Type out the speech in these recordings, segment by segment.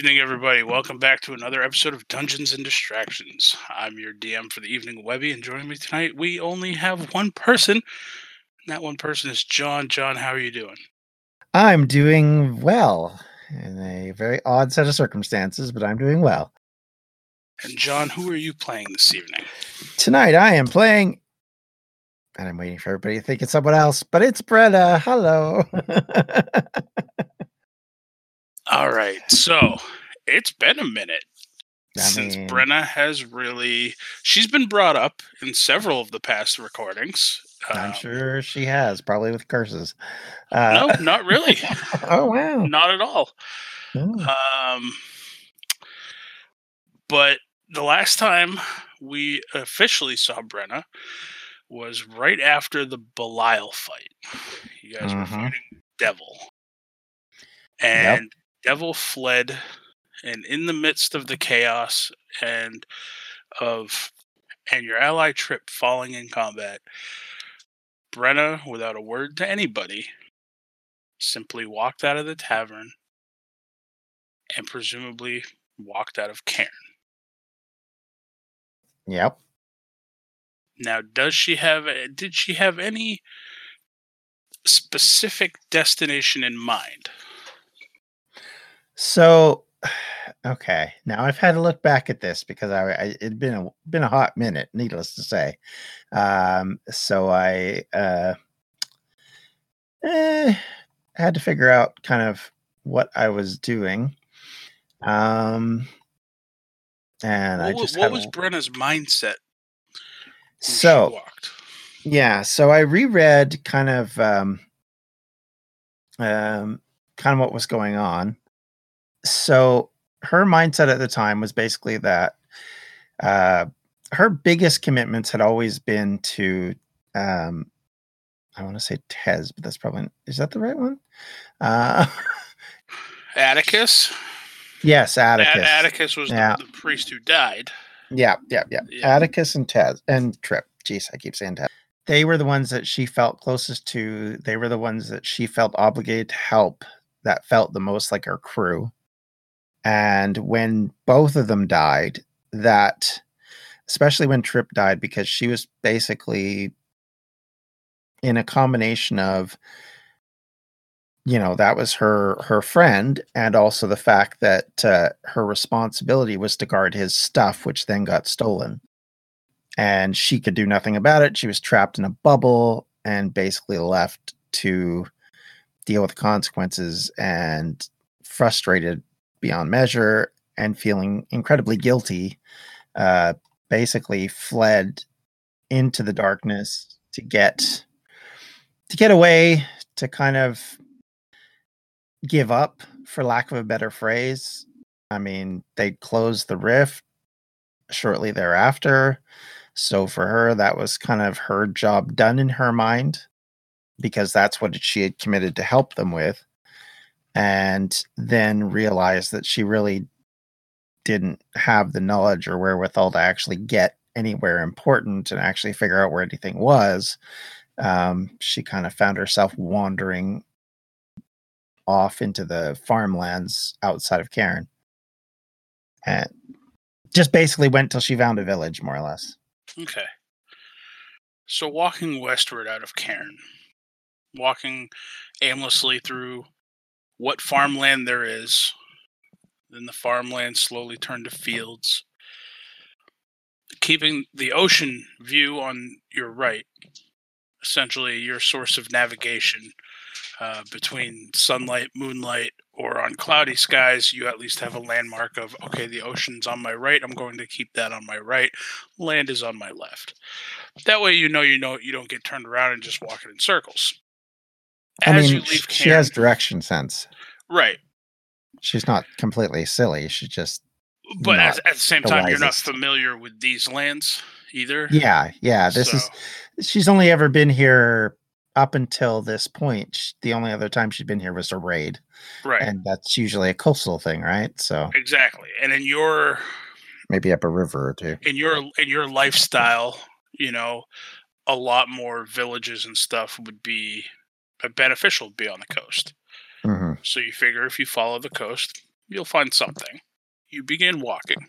evening, everybody. Welcome back to another episode of Dungeons and Distractions. I'm your DM for the evening, Webby, and joining me tonight, we only have one person. And that one person is John. John, how are you doing? I'm doing well in a very odd set of circumstances, but I'm doing well. And John, who are you playing this evening? Tonight I am playing, and I'm waiting for everybody to think it's someone else, but it's Brenna. Hello. All right, so it's been a minute I since mean- Brenna has really. She's been brought up in several of the past recordings. I'm Um, sure she has, probably with curses. Uh, No, not really. oh, wow. not at all. Oh, Um, but the last time we officially saw Brenna was right after the Belial fight. You guys were Mhm. fighting Devil. And Devil fled, and in the midst of the chaos and of and your ally Trip falling in combat, Brenna, without a word to anybody, simply walked out of the tavern and presumably walked out of Cairn. Yep. Now, does she have? Did she have any specific destination in mind? So, okay. Now I've had to look back at this because I, I it'd been a been a hot minute, needless to say. Um, so I uh, eh, had to figure out kind of what I was doing. Um, and I What, wa- just what was a- Brenna's mindset? so yeah so i reread kind of um um kind of what was going on so her mindset at the time was basically that uh her biggest commitments had always been to um i want to say tez but that's probably is that the right one uh Atticus. yes atticus Atticus was Yeah. the, the priest who died. Yeah, yeah, yeah. Yeah. Atticus and Tez and Trip. Jeez, I keep saying Tez. They were the ones that she felt closest to. They were the ones that she felt obligated to help. That felt the most like her crew. And when both of them died, that especially when Trip died, because she was basically in a combination of you know that was her her friend and also the fact that uh, her responsibility was to guard his stuff which then got stolen. And she could do nothing about it. She was trapped in a bubble and basically left to deal with the consequences and frustrated beyond measure and feeling incredibly guilty uh, basically fled into the darkness to get to get away to kind of give up for lack of a better phrase. I mean they closed the rift shortly thereafter. So for her that was kind of her job done in her mind because that's what she had committed to help them with and then realized that she really didn't have the knowledge or wherewithal to actually get anywhere important and actually figure out where anything was um, she kind of found herself wandering off into the farmlands outside of Cairn. And just basically went till she found a village, more or less. Okay. So walking westward out of Cairn, walking aimlessly through what farmland there is, then the farmland slowly turned to fields. Keeping the ocean view on your right, essentially your source of navigation uh, between sunlight, moonlight, or on cloudy skies, you at least have a landmark of okay, the ocean's on my right. I'm going to keep that on my right. Land is on my left. That way, you know you know you don't get turned around and just walking in circles. I As mean, you sh- leave she Cairn, has direction sense. right, She's not completely silly. She just, but at, at the same the time, you're not familiar with these lands either. yeah, yeah. This So, is, she's only ever been here up until this point. The only other time she'd been here was a raid. right, And that's usually a coastal thing, right? So exactly. And in your maybe up a river or two. in your in your lifestyle, you know, a lot more villages and stuff would be beneficial to be on the coast. hmm So you figure if you follow the coast, you'll find something. You begin walking.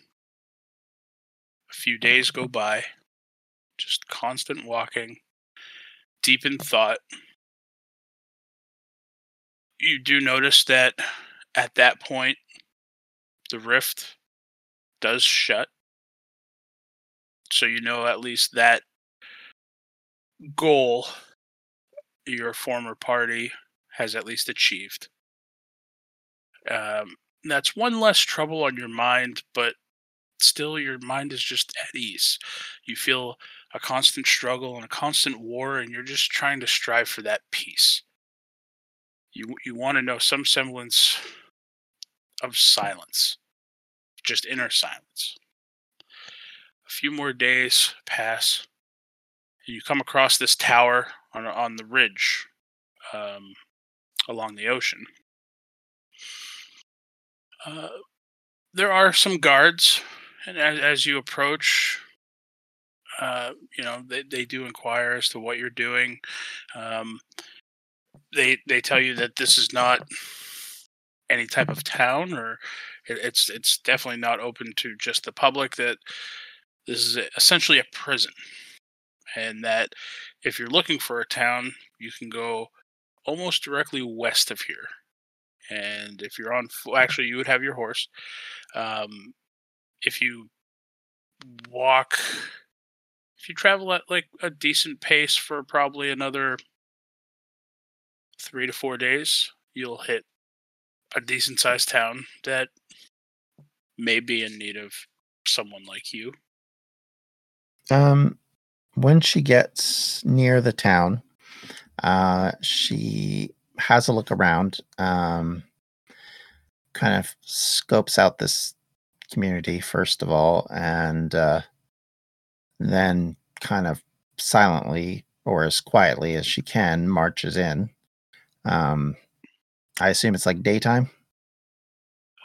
A few days go by, just constant walking, deep in thought. You do notice that at that point, the rift does shut. So you know at least that goal your former party has at least achieved. Um, that's one less trouble on your mind, but still your mind is just at ease. You feel a constant struggle and a constant war, and you're just trying to strive for that peace. You you want to know some semblance of silence, just inner silence. A few more days pass, and you come across this tower on on the ridge um, along the ocean. Uh, there are some guards, and as, as you approach, uh, you know they, they do inquire as to what you're doing. Um, they they tell you that this is not any type of town, or it, it's it's definitely not open to just the public. That this is essentially a prison, and that if you're looking for a town, you can go almost directly west of here. And if you're on actually you would have your horse. Um, if you walk if you travel at like a decent pace for probably another three to four days you'll hit a decent sized town that may be in need of someone like you. Um when she gets near the town uh she has a look around, um, kind of scopes out this community first of all, and uh, then kind of silently or as quietly as she can marches in. Um, I assume it's like daytime.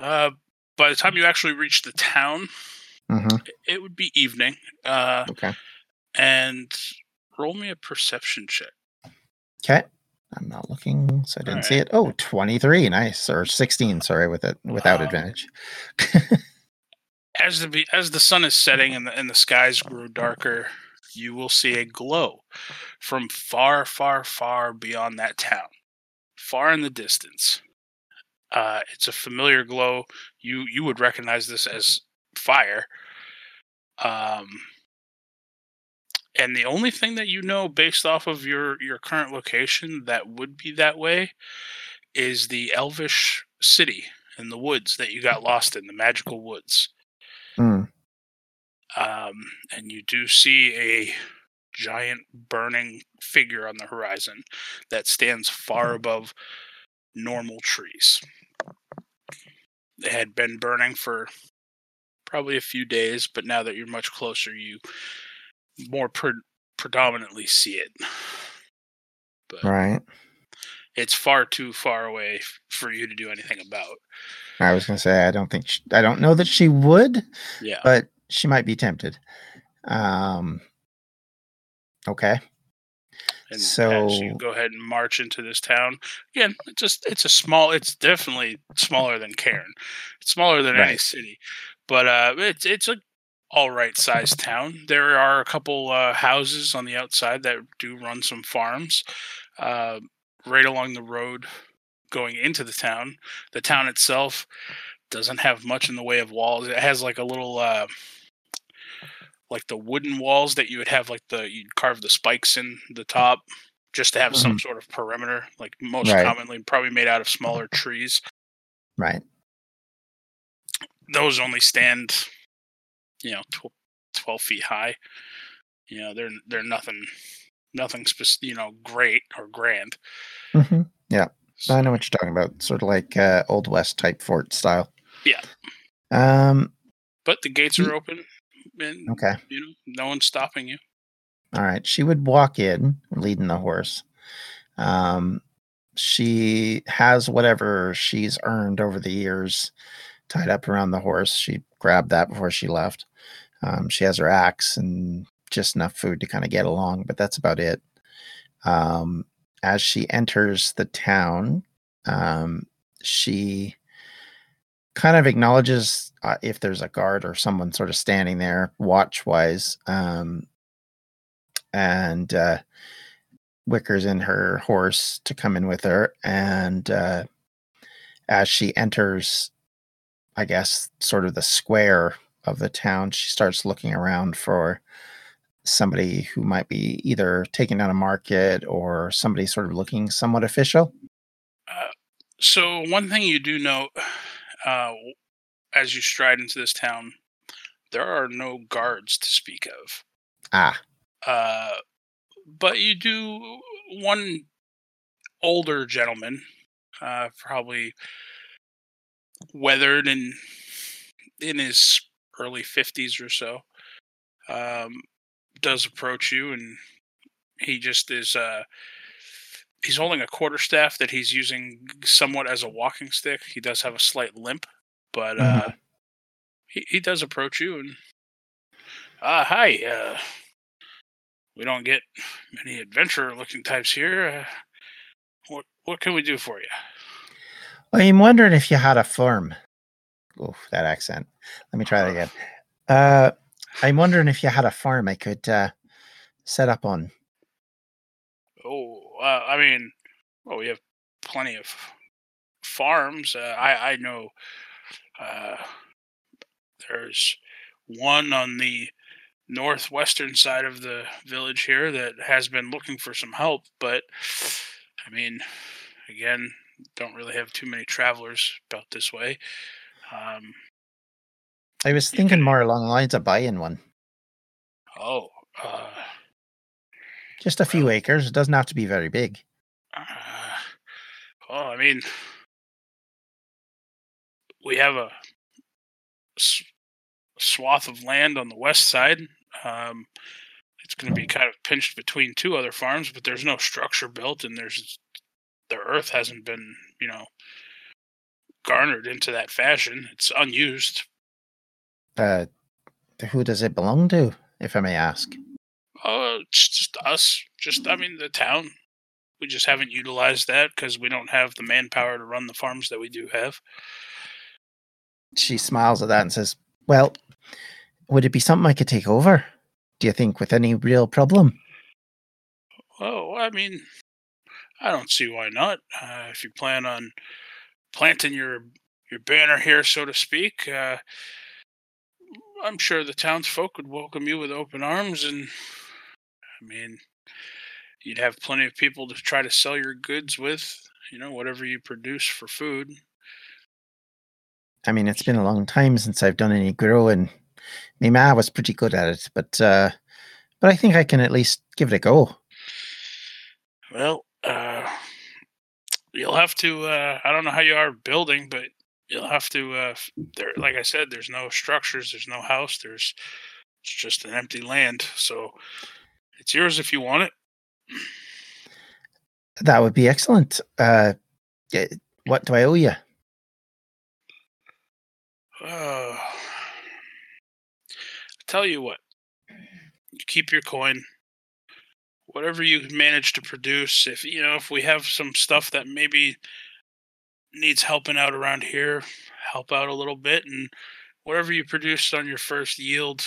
Uh, by the time you actually reach the town, mm-hmm. it would be evening. Uh, okay. And roll me a perception check. Okay. I'm not looking, so I didn't see it. Oh, 23. Nice. Or 16, sorry, with it without um, advantage. as the as the sun is setting and the, and the skies grow darker, you will see a glow from far, far, far beyond that town. Far in the distance. Uh, it's a familiar glow. You you would recognize this as fire. Um, and the only thing that you know based off of your your current location that would be that way is the elvish city in the woods that you got lost in the magical woods mm. um, and you do see a giant burning figure on the horizon that stands far mm-hmm. above normal trees they had been burning for probably a few days but now that you're much closer you more pre- predominantly see it. But right. It's far too far away for you to do anything about. I was going to say I don't think she, I don't know that she would. Yeah. But she might be tempted. Um okay. And so you go ahead and march into this town, again, it's just it's a small. It's definitely smaller than Cairn. It's smaller than right. any city, but uh, it's it's a all right sized town. There are a couple uh, houses on the outside that do run some farms. Uh, right along the road going into the town, the town itself doesn't have much in the way of walls. It has like a little, uh, like the wooden walls that you would have, like the you'd carve the spikes in the top, just to have mm-hmm. some sort of perimeter. Like most right. commonly, probably made out of smaller trees. Right. Those only stand you know, tw- 12 feet high. You know, they're they're nothing, nothing specific, you know, great or grand. Mm-hmm. Yeah, so, I know what you're talking about. Sort of like uh, old west type fort style. Yeah. Um, but the gates are open. And, okay. You know, no one's stopping you. All right. She would walk in, leading the horse. Um, she has whatever she's earned over the years tied up around the horse. She grabbed that before she left. Um, she has her axe and just enough food to kind of get along, but that's about it. Um, as she enters the town, um, she kind of acknowledges uh, if there's a guard or someone sort of standing there watch wise. Um, and uh, Wicker's in her horse to come in with her. And uh, as she enters, I guess, sort of the square of the town, she starts looking around for somebody who might be either taking down a market or somebody sort of looking somewhat official. Uh, so, one thing you do know uh, as you stride into this town, there are no guards to speak of. Ah. Uh, but you do one older gentleman, uh, probably weathered and in his early 50s or so, um, does approach you and he just is uh, he's holding a quarterstaff that he's using somewhat as a walking stick. He does have a slight limp, but uh, mm-hmm. he he does approach you and uh hi. Uh, we don't get many adventurer-looking types here. Uh, what what can we do for you? I'm wondering if you had a farm. Oh, that accent. Let me try that again. Uh, I'm wondering if you had a farm I could uh, set up on. Oh, uh, I mean, well, we have plenty of farms. Uh, I I know uh, there's one on the northwestern side of the village here that has been looking for some help, but I mean, again, don't really have too many travelers about this way. Um, I was thinking more along the lines of buying one. Oh, uh, just a few well, acres. It doesn't have to be very big. Uh, well, I mean, we have a swath of land on the west side. Um, it's going to be kind of pinched between two other farms, but there's no structure built, and there's the earth hasn't been, you know, garnered into that fashion. It's unused. Uh, who does it belong to, if I may ask? Oh, it's just us. Just, I mean, the town. We just haven't utilized that because we don't have the manpower to run the farms that we do have. She smiles at that and says, Well, would it be something I could take over? Do you think with any real problem? Oh, I mean, I don't see why not. Uh, if you plan on planting your your banner here, so to speak, uh, I'm sure the townsfolk would welcome you with open arms, and I mean, you'd have plenty of people to try to sell your goods with. You know, whatever you produce for food. I mean, it's been a long time since I've done any growing. My ma was pretty good at it, but uh, but I think I can at least give it a go. Well, you'll have to. Uh, I don't know how you are building, but you'll have to. Uh, there, like I said, there's no structures, there's no house, there's it's just an empty land. So it's yours if you want it. That would be excellent. Uh, what do I owe you? Uh, tell you what. You keep your coin. Whatever you manage to produce, if you know, if we have some stuff that maybe needs helping out around here, help out a little bit, and whatever you produced on your first yield,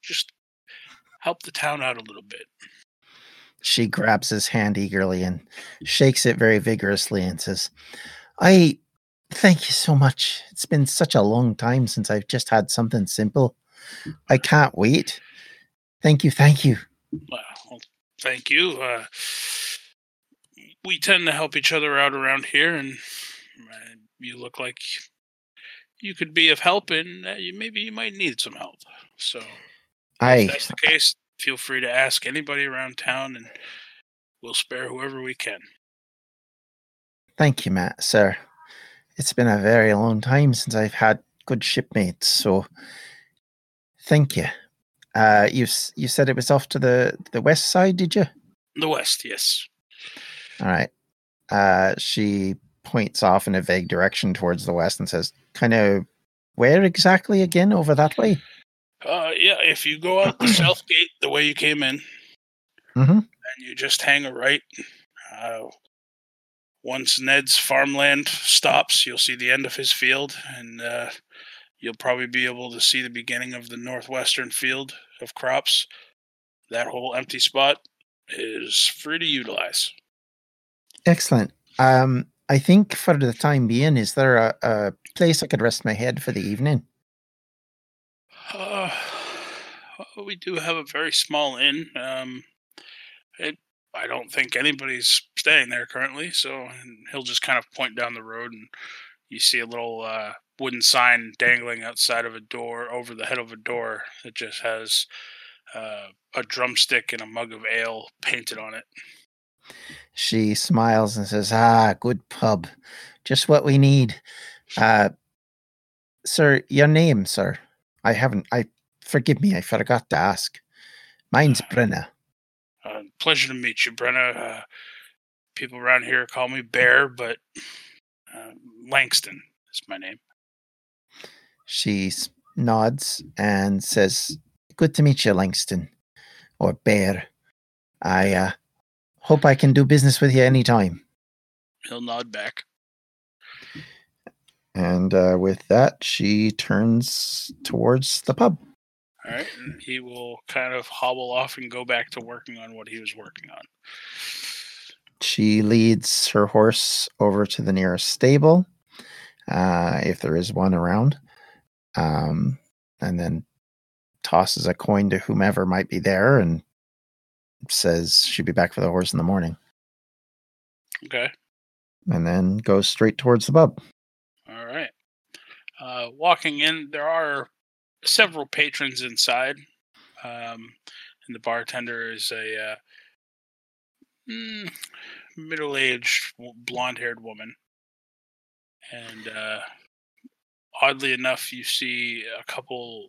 just help the town out a little bit. She grabs his hand eagerly and shakes it very vigorously and says, I thank you so much. It's been such a long time since I've just had something simple. I can't wait. Thank you. Thank you. Thank you. Uh, we tend to help each other out around here, and uh, you look like you could be of help, and uh, you, maybe you might need some help. So I, if that's the case, feel free to ask anybody around town, and we'll spare whoever we can. Thank you, Matt, sir. It's been a very long time since I've had good shipmates, so thank you. Uh, you you said it was off to the the west side, did you? The west, yes. All right. Uh, she points off in a vague direction towards the west and says, "Kind of where exactly again? Over that way?" Uh, yeah, if you go out the south gate the way you came in, mm-hmm. and you just hang a right, uh, once Ned's farmland stops, you'll see the end of his field, and uh, you'll probably be able to see the beginning of the northwestern field of crops. That whole empty spot is free to utilize. Excellent. Um, I think for the time being, is there a, a place I could rest my head for the evening? Uh, we do have a very small inn. Um, it, I don't think anybody's staying there currently, so he'll just kind of point down the road, and you see a little uh, wooden sign dangling outside of a door over the head of a door that just has uh, a drumstick and a mug of ale painted on it. She smiles and says, "Ah, good pub, just what we need." Uh, sir, your name, sir? I haven't. I forgive me. I forgot to ask. Mine's Brenna. Uh, pleasure to meet you, Brenna. Uh, people around here call me Bear, but uh, Langston is my name. She nods and says, "Good to meet you, Langston, or Bear. I uh, hope I can do business with you anytime." He'll nod back. And uh, with that, she turns towards the pub. All right, and he will kind of hobble off and go back to working on what he was working on. She leads her horse over to the nearest stable, uh, if there is one around, um, and then tosses a coin to whomever might be there and says she'd be back for the horse in the morning. Okay. And then goes straight towards the pub. All right. Uh, walking in, there are several patrons inside, um, and the bartender is a uh, mm, middle-aged, blonde-haired woman. And uh, oddly enough, you see a couple.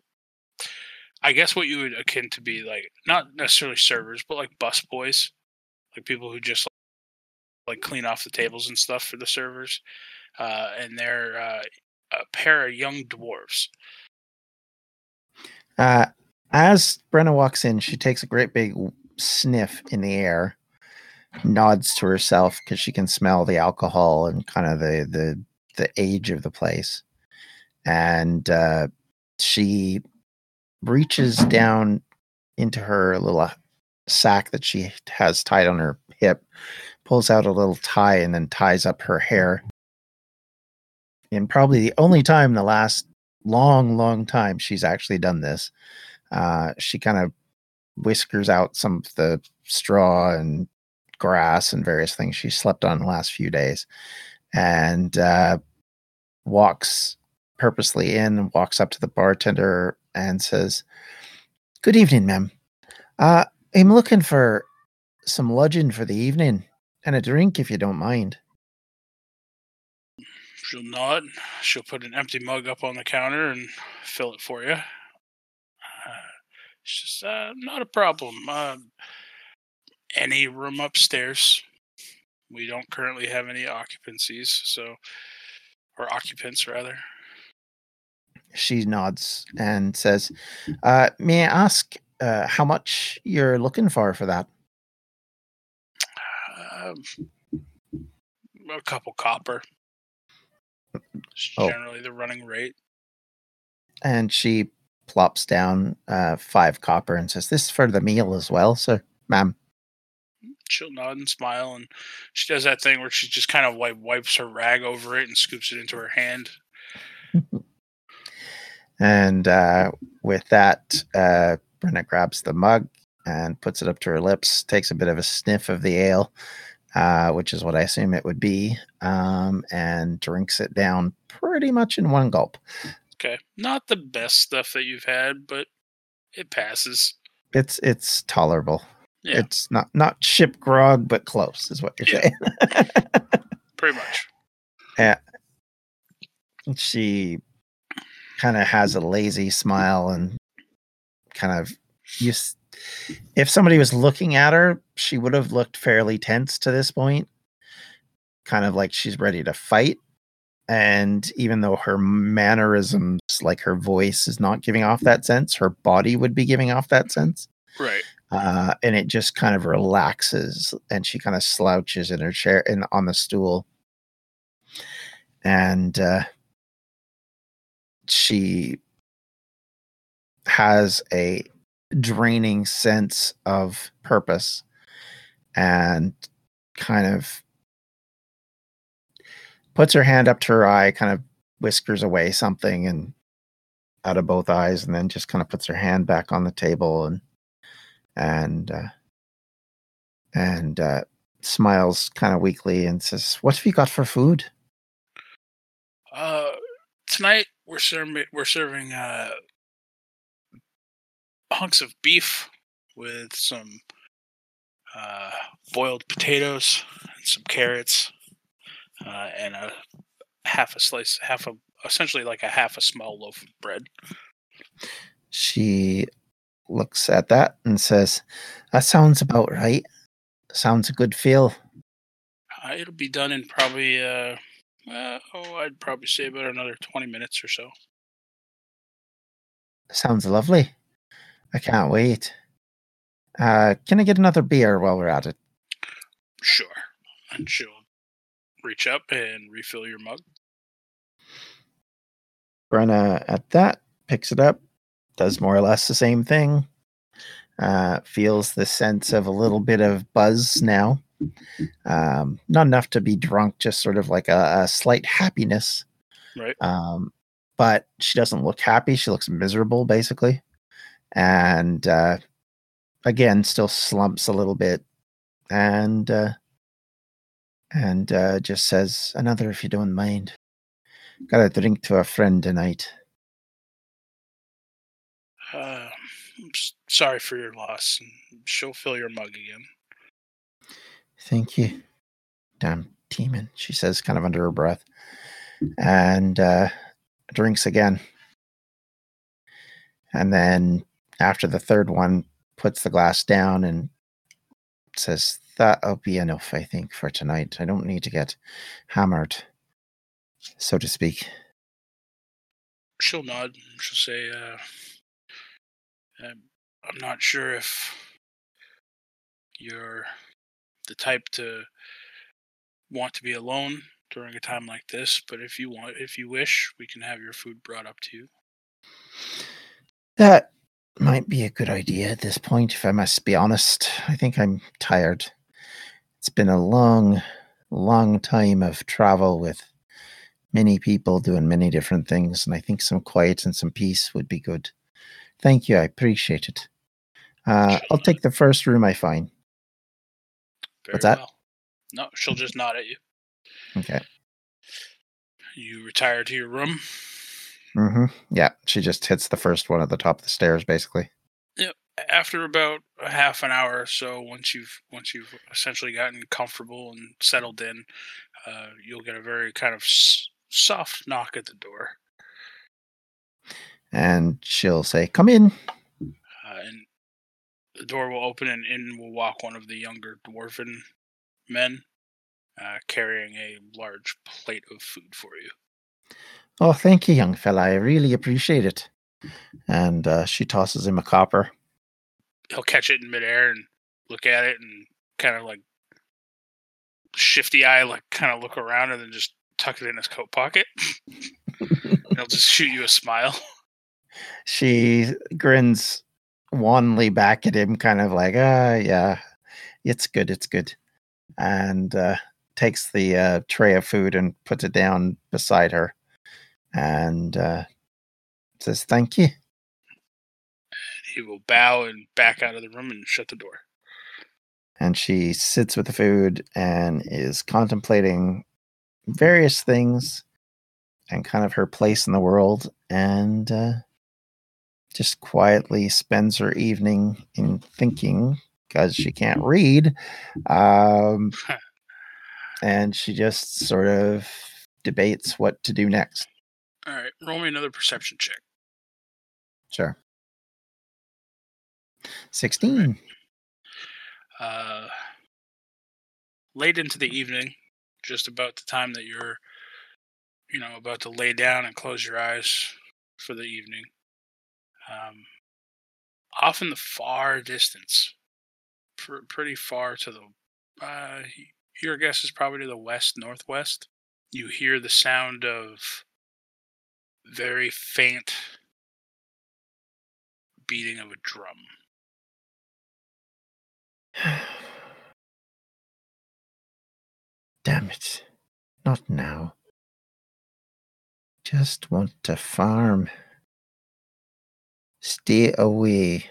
I guess what you would akin to be like not necessarily servers, but like bus boys, like people who just like clean off the tables and stuff for the servers. Uh, and they're uh, a pair of young dwarves. Uh, as Brenna walks in, she takes a great big sniff in the air, nods to herself because she can smell the alcohol and kind of the the the age of the place, and uh, she reaches down into her little sack that she has tied on her hip, pulls out a little tie, and then ties up her hair. And probably the only time in the last long, long time she's actually done this. Uh, she kind of whiskers out some of the straw and grass and various things she slept on the last few days and uh, walks purposely in and walks up to the bartender and says, Good evening, ma'am. Uh, I'm looking for some lodging for the evening and a drink if you don't mind. She'll nod. She'll put an empty mug up on the counter and fill it for you. Uh, it's just uh, not a problem. Uh, any room upstairs. We don't currently have any occupancies, so or occupants rather. She nods and says, uh, "May I ask uh, how much you're looking for for that?" Um, a couple copper. It's Oh. generally the running rate. And she plops down uh, five copper and says, "This is for the meal as well, sir, ma'am." She'll nod and smile, and she does that thing where she just kind of wipe, wipes her rag over it and scoops it into her hand. And uh, with that, uh, Brenna grabs the mug and puts it up to her lips, takes a bit of a sniff of the ale, uh, which is what I assume it would be, um, and drinks it down pretty much in one gulp. Okay, not the best stuff that you've had, but it passes. It's it's tolerable. Yeah. It's not not ship grog, but close is what you're Yeah. saying. Pretty much. Yeah. She kind of has a lazy smile and kind of you if somebody was looking at her she would have looked fairly tense to this point. Kind of like she's ready to fight. And even though her mannerisms like her voice is not giving off that sense her body would be giving off that sense. Right. uh, and it just kind of relaxes, and she kind of slouches in her chair and on the stool, and uh, she has a draining sense of purpose and kind of puts her hand up to her eye, kind of whiskers away something and out of both eyes, and then just kind of puts her hand back on the table and and uh, and uh, smiles kind of weakly and says, "What have you got for food?" Uh, tonight we're serving we're serving uh hunks of beef with some uh, boiled potatoes and some carrots uh, and a half a slice, half a essentially like a half a small loaf of bread. She looks at that and says, "That sounds about right. Sounds a good feel." Uh, it'll be done in probably uh, uh, oh, I'd probably say about another twenty minutes or so. Sounds lovely. I can't wait. Uh, can I get another beer while we're at it? Sure. And she'll reach up and refill your mug. Brenna at that picks it up, does more or less the same thing. Uh, feels the sense of a little bit of buzz now. Um, not enough to be drunk, just sort of like a, a slight happiness. Right. Um, but she doesn't look happy. She looks miserable, basically. And uh, again, still slumps a little bit. And uh, and uh, just says, Another if you don't mind. Got a drink to a friend tonight. Uh, I'm sorry for your loss. and She'll fill your mug again. Thank you. Damn demon, she says, kind of under her breath. And uh, drinks again. And then after the third one, puts the glass down and says, That'll be enough, I think, for tonight. I don't need to get hammered, so to speak. She'll nod. She'll say, uh, I'm I'm not sure if you're the type to want to be alone during a time like this, but if you want, if you wish, we can have your food brought up to you. That might be a good idea at this point, if I must be honest. I think I'm tired. It's been a long, long time of travel with many people doing many different things, and I think some quiet and some peace would be good. Thank you, I appreciate it. Uh, I'll take the first room I find. Very What's that? well. No, she'll just nod at you. Okay. You retire to your room. Mm-hmm. Yeah, she just hits the first one at the top of the stairs, basically. After about a half an hour or so, once you've once you've essentially gotten comfortable and settled in, uh, you'll get a very kind of s- soft knock at the door, And she'll say, Come in. The door will open, and in will walk one of the younger dwarven men, uh, carrying a large plate of food for you. Oh, thank you, young fella. I really appreciate it. And uh, she tosses him a copper. He'll catch it in midair and look at it, and kind of like shifty eye, like kind of look around, and then just tuck it in his coat pocket. and he'll just shoot you a smile. She grins wanly back at him, kind of like, ah, yeah, it's good, it's good. And uh, takes the uh, tray of food and puts it down beside her and uh, says, Thank you. He will bow and back out of the room and shut the door. And she sits with the food and is contemplating various things and kind of her place in the world and uh, just quietly spends her evening in thinking because she can't read. Um, and she just sort of debates what to do next. All right, roll me another perception check. Sure. 16. Uh, late into the evening, just about the time that you're, you know, about to lay down and close your eyes for the evening. Um, off in the far distance, pr- pretty far to the. Uh, your guess is probably to the west northwest. You hear the sound of very faint beating of a drum. Damn it. Not now. Just want to farm. Stay away,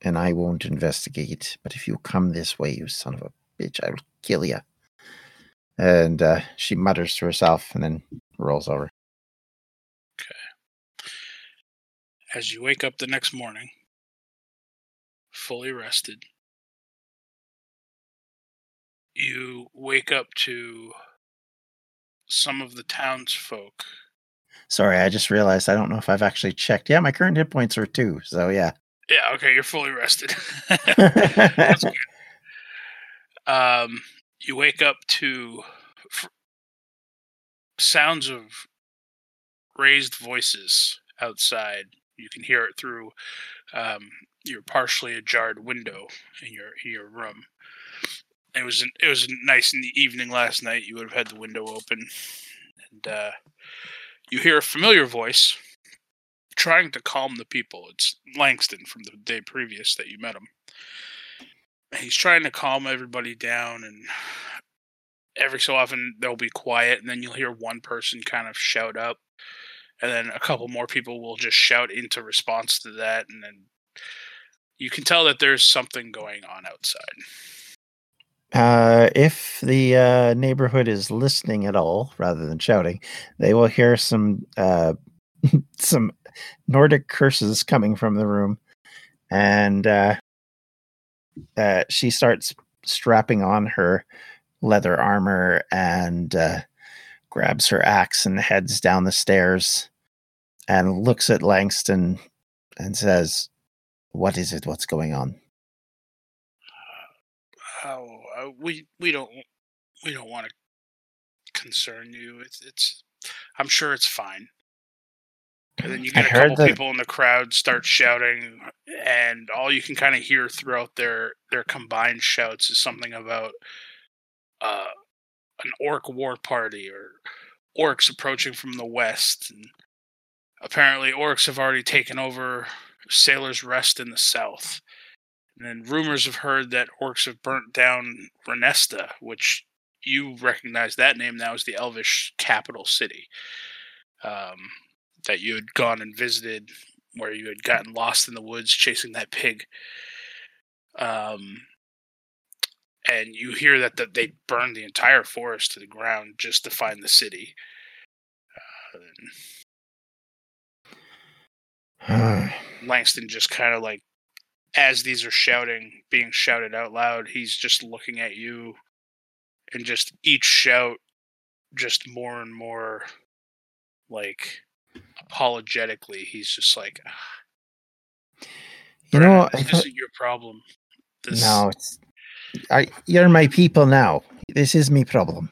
and I won't investigate. But if you come this way, you son of a bitch, I will kill you. And uh, she mutters to herself and then rolls over. Okay. As you wake up the next morning, fully rested, you wake up to some of the townsfolk. Sorry, I just realized I don't know if I've actually checked. Yeah, my current hit points are two. So yeah. Yeah, okay, you're fully rested. That's good. Um, you wake up to f- sounds of raised voices outside. You can hear it through um, your partially ajarred window in your in your room. It was an, it was nice in the evening last night. You would have had the window open, and uh, you hear a familiar voice trying to calm the people. It's Langston from the day previous that you met him. He's trying to calm everybody down, and every so often they'll be quiet, and then you'll hear one person kind of shout up, and then a couple more people will just shout into response to that, and then you can tell that there's something going on outside. Uh, if the uh, neighborhood is listening at all, rather than shouting, they will hear some uh, some Nordic curses coming from the room, and uh, uh, she starts strapping on her leather armor and grabs her axe and heads down the stairs and looks at Langston and says, "What is it? What's going on?" Oh, uh, we we don't we don't want to concern you. It's it's. I'm sure it's fine. And then you get a heard couple that- people in the crowd start shouting, and all you can kind of hear throughout their their combined shouts is something about uh, an orc war party or orcs approaching from the west. And apparently, orcs have already taken over Sailor's Rest in the south. And then rumors have heard that orcs have burnt down Renesta, which you recognize that name now as the Elvish capital city. Um, that you had gone and visited, where you had gotten lost in the woods chasing that pig. Um, and you hear that, that they burned the entire forest to the ground just to find the city. Uh, Langston just kind of like, as these are shouting, being shouted out loud, he's just looking at you, and just each shout, just more and more, like apologetically, he's just like, "Ah, you know, this thought, isn't your problem. This, no, it's I. You're my people now. This is me problem.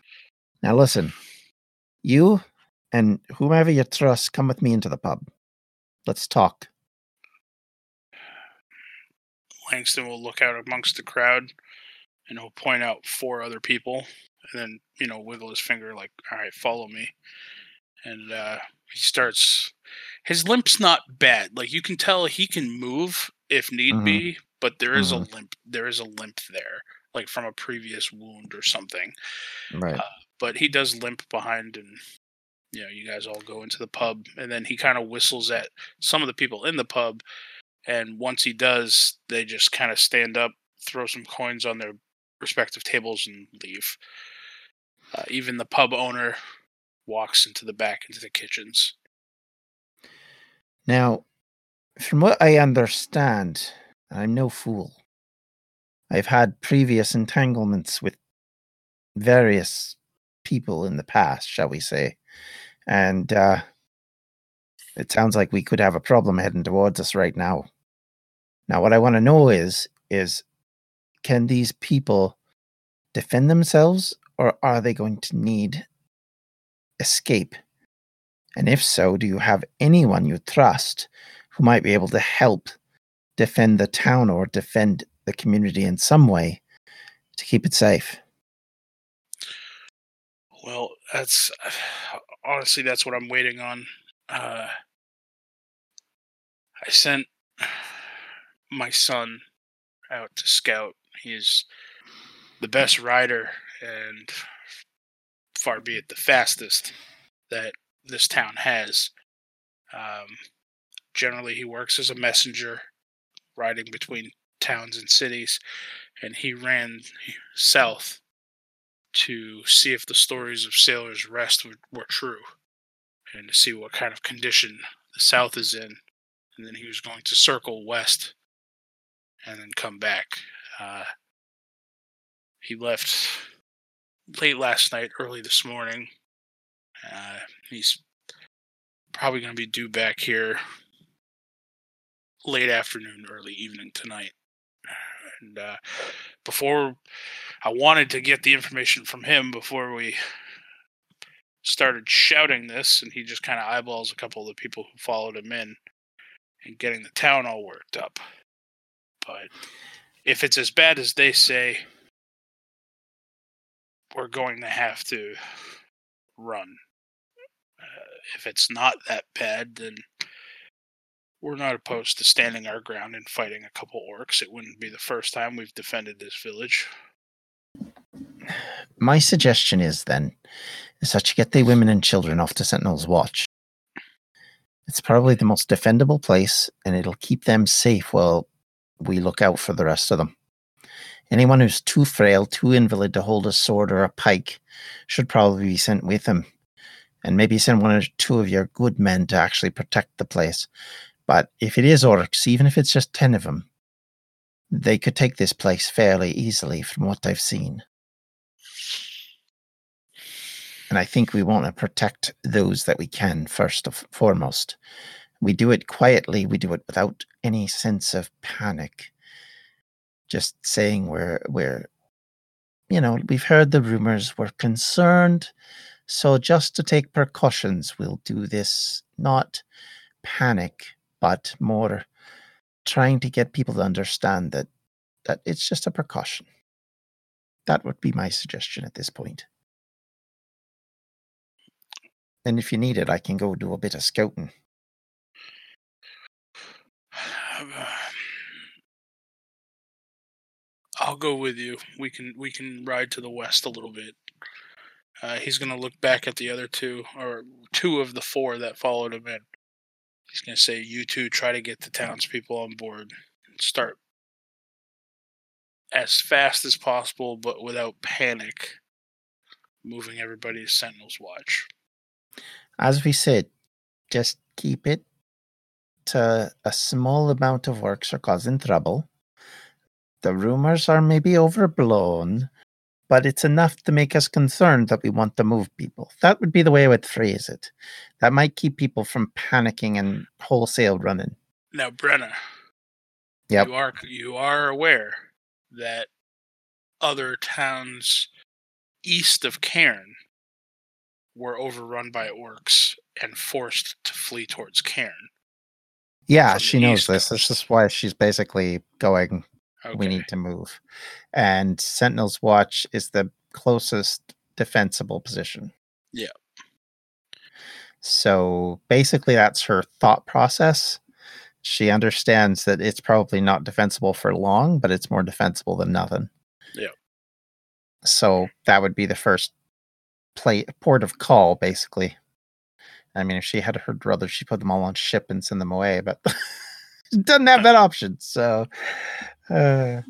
Now listen, you and whomever you trust, come with me into the pub. Let's talk. Langston will look out amongst the crowd, and he'll point out four other people, and then you know wiggle his finger like, "All right, follow me." And uh, he starts. His limp's not bad. Like you can tell, he can move if need Mhm. be, but there is a limp. There is a limp there, like from a previous wound or something. Right. but he does limp behind and you know you guys all go into the pub and then he kind of whistles at some of the people in the pub and once he does they just kind of stand up throw some coins on their respective tables and leave uh, even the pub owner walks into the back into the kitchens Now, from what I understand, I'm no fool. I've had previous entanglements with various people in the past, shall we say. And uh, it sounds like we could have a problem heading towards us right now. Now, what I want to know is is can these people defend themselves or are they going to need escape? And if so, do you have anyone you trust who might be able to help defend the town or defend the community in some way to keep it safe. Well, that's honestly that's what I'm waiting on. Uh, I sent my son out to scout. He's the best rider and far be it the fastest that this town has. Um, generally, he works as a messenger, riding between towns and cities, and he ran south to see if the stories of Sailor's Rest were, were true and to see what kind of condition the South is in. And then he was going to circle west and then come back. Uh, he left late last night, early this morning. Uh, he's probably going to be due back here late afternoon, early evening tonight. And uh, before I wanted to get the information from him before we started shouting this, and he just kind of eyeballs a couple of the people who followed him in and getting the town all worked up. But if it's as bad as they say, we're going to have to run. Uh, if it's not that bad, then we're not opposed to standing our ground and fighting a couple orcs. It wouldn't be the first time we've defended this village. My suggestion is then is that you get the women and children off to Sentinel's Watch. It's probably the most defendable place, and it'll keep them safe while we look out for the rest of them. Anyone who's too frail, too invalid to hold a sword or a pike should probably be sent with him. And maybe send one or two of your good men to actually protect the place. But if it is orcs, even if it's just 10 of them, they could take this place fairly easily from what I've seen. And I think we want to protect those that we can first and foremost. We do it quietly, we do it without any sense of panic. Just saying we're we're you know we've heard the rumors we're concerned. So just to take precautions we'll do this not panic but more trying to get people to understand that that it's just a precaution. That would be my suggestion at this point and if you need it i can go do a bit of scouting I'll go with you. We can we can ride to the west a little bit. Uh, he's gonna look back at the other two, or two of the four that followed him in. He's gonna say, "You two try to get the townspeople on board. And start as fast as possible, but without panic, moving everybody to Sentinel's watch." As we said, just keep it to a small amount of orcs are causing trouble the rumors are maybe overblown, but it's enough to make us concerned that we want to move people. That would be the way I would phrase it. That might keep people from panicking and wholesale running. Now, Brenna, yep. you are you are aware that other towns east of Cairn were overrun by orcs and forced to flee towards Cairn. Yeah, she knows this. This is why she's basically going Okay. we need to move. And Sentinel's Watch is the closest defensible position. Yeah. So basically, that's her thought process. She understands that it's probably not defensible for long, but it's more defensible than nothing. Yeah. So that would be the first play port of call, basically. I mean, if she had her druthers, she put them all on ship and send them away, but doesn't have that option. So uh,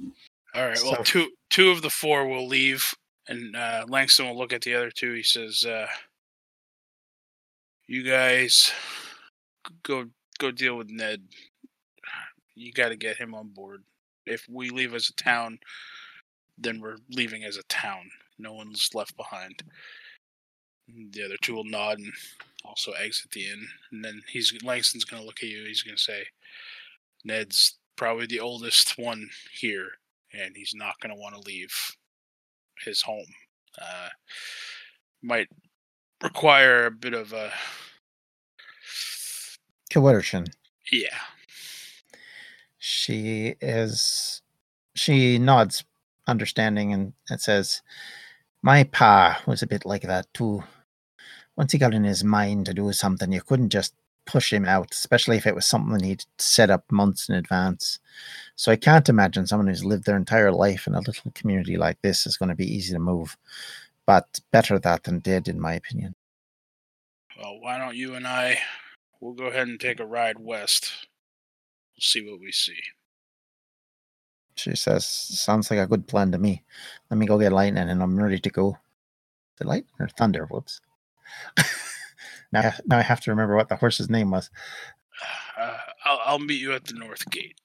All right. Well, two two of the four will leave, and uh, Langston will look at the other two. He says, uh, "You guys go go deal with Ned. You got to get him on board. If we leave as a town, then we're leaving as a town. No one's left behind." The other two will nod and also exit the inn, and then he's Langston's going to look at you. He's going to say, "Ned's probably the oldest one here, and he's not going to want to leave his home. Uh, might require a bit of a coercion. yeah, She is she nods, understanding, and, and says, My pa was a bit like that too. Once he got in his mind to do something, you couldn't just push him out, especially if it was something he'd set up months in advance. So I can't imagine someone who's lived their entire life in a little community like this is going to be easy to move. But better that than dead, in my opinion. Well, why don't you and I, we'll go ahead and take a ride west. We'll see what we see. She says, Sounds like a good plan to me. Let me go get lightning and I'm ready to go. The lightning or thunder? Whoops. now, now I have to remember what the horse's name was. Uh, I'll, I'll meet you at the north gate.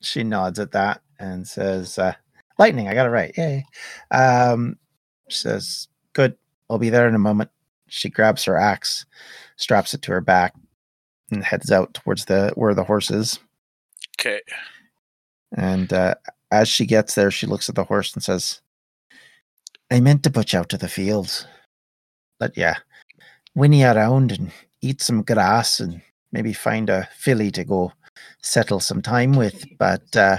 She nods at that and says, uh, Lightning, I got it right. Yay. Um, she says, Good. I'll be there in a moment. She grabs her axe, straps it to her back, and heads out towards the where the horse is. Okay. And uh, as she gets there, she looks at the horse and says, I meant to put you out to the fields. But yeah, whinny around and eat some grass and maybe find a filly to go settle some time with. But uh,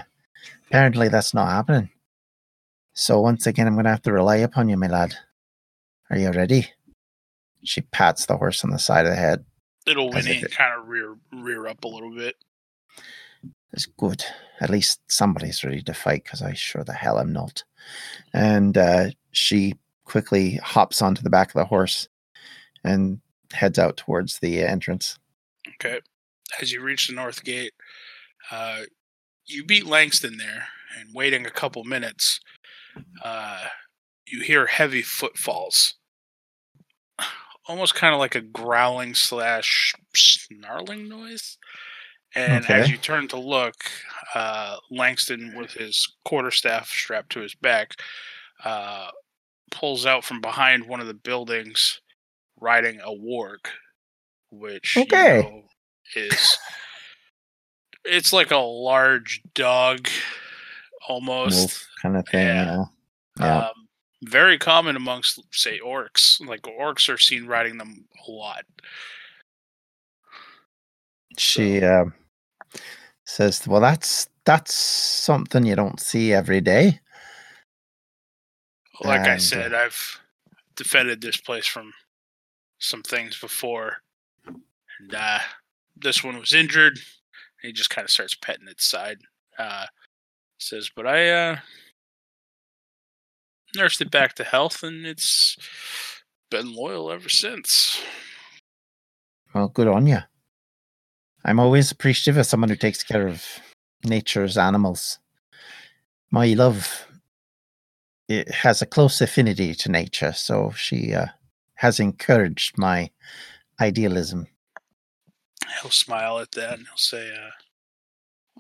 apparently that's not happening. So once again, I'm going to have to rely upon you, my lad. Are you ready? She pats the horse on the side of the head. It'll whinny it- kind of rear rear up a little bit. It's good. At least somebody's ready to fight because I sure the hell am not. And uh, she quickly hops onto the back of the horse and heads out towards the entrance. Okay. As you reach the north gate, uh, you beat Langston there, and waiting a couple minutes, uh, you hear heavy footfalls. Almost kind of like a growling slash snarling noise. And as you turn to look, uh, Langston, with his quarterstaff strapped to his back, uh, pulls out from behind one of the buildings riding a warg, which Okay. you know is it's like a large dog almost Wolf kind of thing. Yeah. Yeah. Um, very common amongst say orcs like orcs are seen riding them a lot she uh, says, "Well, that's that's something you don't see every day." like i And, uh, said i've defended this place from some things before and uh this one was injured he just kind of starts petting its side uh says but i uh nursed it back to health and it's been loyal ever since Well, good on you. I'm always appreciative of someone who takes care of nature's animals. My love it has a close affinity to nature, so she uh, has encouraged my idealism. he'll smile at that and he'll say, uh,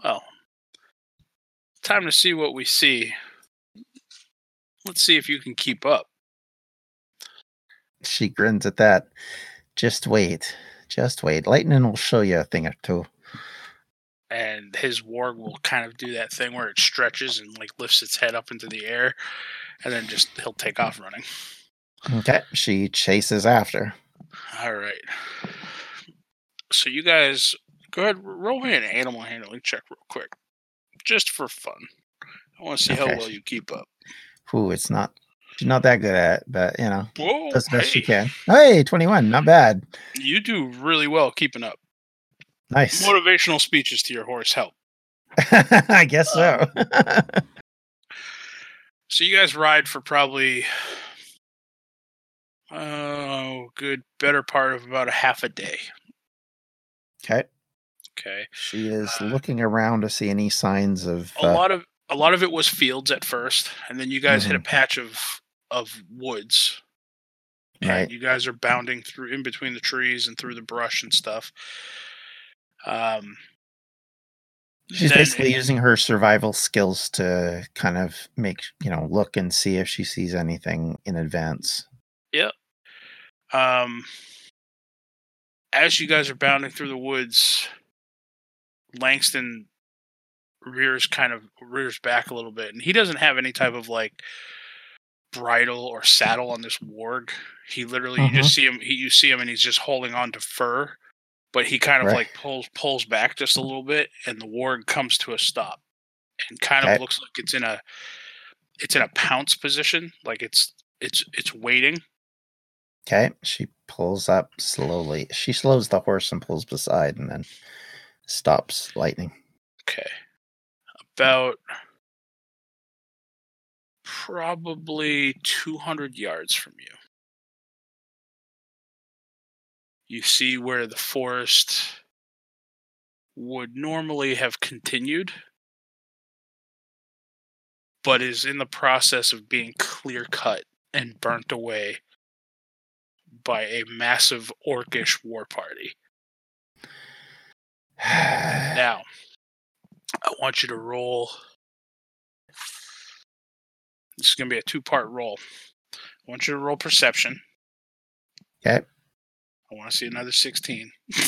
"Well, time to see what we see. Let's see if you can keep up." She grins at that. Just wait. Just wait. Lightning will show you a thing or two. And his warg will kind of do that thing where it stretches and like lifts its head up into the air, and then just he'll take off running. Okay. She chases after. All right. So you guys go ahead, roll me an animal handling check real quick, just for fun. I want to see how well you keep up. Ooh, it's not she's not that good at it, but you know, Whoa, does the best she can. Hey, 21, not bad. You do really well keeping up. Nice. Motivational speeches to your horse help. I guess so. So you guys ride for probably oh, good better part of about a half a day. okay. Okay. She is Uh, looking around to see any signs of A uh, lot of a lot of it was fields at first, and then you guys hit a Mhm. patch of of woods. And Right. you guys are bounding through in between the trees and through the brush and stuff. Um She's then- basically using her survival skills to kind of make, you know, look and see if she sees anything in advance. Yep. Um as you guys are bounding through the woods langston rears kind of rears back a little bit and he doesn't have any type of like bridle or saddle on this warg he literally you just mm-hmm. see him he, you see him and he's just holding on to fur but he kind of Right. like pulls pulls back just a little bit and the warg comes to a stop and kind Okay. of looks like it's in a it's in a pounce position, like it's it's it's waiting. Okay. She pulls up slowly. She slows the horse and pulls beside and then stops lightning. Okay. About probably 200 yards from you. You see where the forest would normally have continued, but is in the process of being clear cut and burnt away by a massive orcish war party. Now, I want you to roll. This is going to be a two part roll. I want you to roll perception. Okay. I want to see another 16.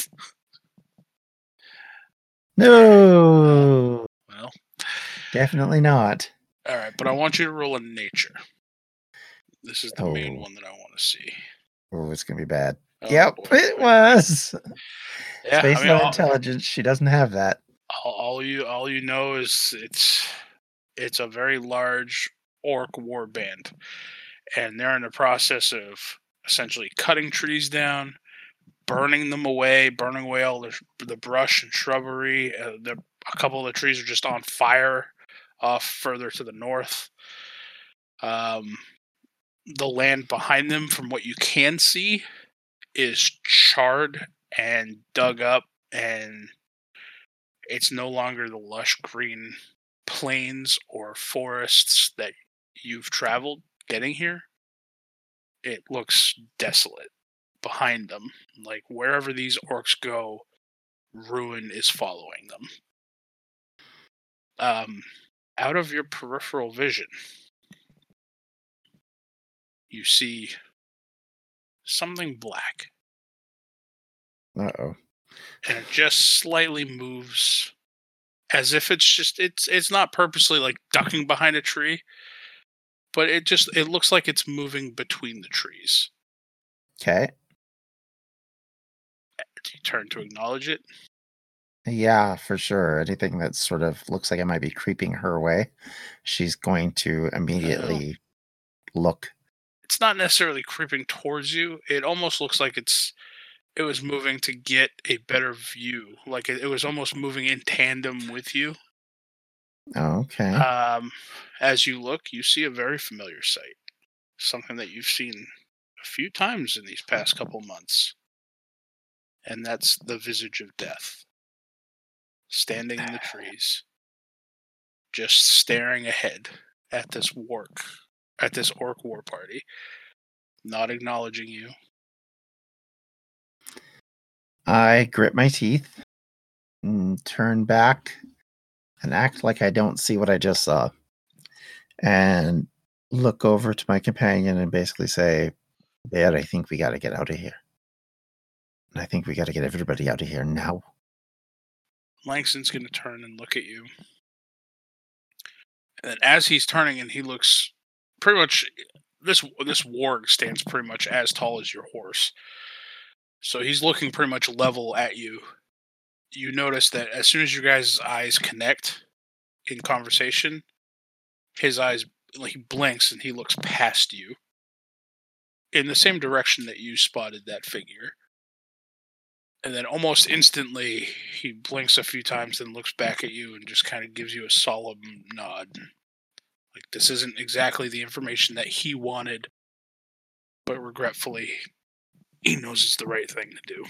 No, Well, definitely not. all right, but I want you to roll a nature. This is the main Oh. one that I want to see. Oh, it's gonna be bad. Oh, yep, boy. it was. Yeah, Based I mean, on all, intelligence, she doesn't have that. all, all you all you know is it's it's a very large orc war band, and they're in the process of essentially cutting trees down, burning them away, burning away all the the brush and shrubbery. Uh, the, a couple of the trees are just on fire off further to the north. Um, the land behind them, from what you can see, is charred and dug up, and it's no longer the lush green plains or forests that you've traveled getting here. It looks desolate behind them. Like wherever these orcs go, ruin is following them. Um, out of your peripheral vision, you see something black, Uh oh. and it just slightly moves, as if it's just it's it's not purposely like ducking behind a tree, but it just it looks like it's moving between the trees. Okay. Do you turn to acknowledge it? Yeah, for sure. Anything that sort of looks like it might be creeping her way, she's going to immediately oh. look. it's not necessarily creeping towards you. It almost looks like it's it was moving to get a better view. Like it, it was almost moving in tandem with you. Okay. Um, as you look, you see a very familiar sight. Something that you've seen a few times in these past couple months. And that's the visage of death. Standing in the trees. Just staring ahead at this work at this orc war party. Not acknowledging you. I grit my teeth, and turn back, and act like I don't see what I just saw, and look over to my companion and basically say, Dad, I think we got to get out of here. And I think we got to get everybody out of here now. Langston's going to turn and look at you. And as he's turning and he looks pretty much this this warg stands pretty much as tall as your horse. So he's looking pretty much level at you. You notice that as soon as your guys' eyes connect in conversation, his eyes he blinks and he looks past you in the same direction that you spotted that figure. And then almost instantly, he blinks a few times, then looks back at you and just kind of gives you a solemn nod. Like, this isn't exactly the information that he wanted, but regretfully, he knows it's the right thing to do.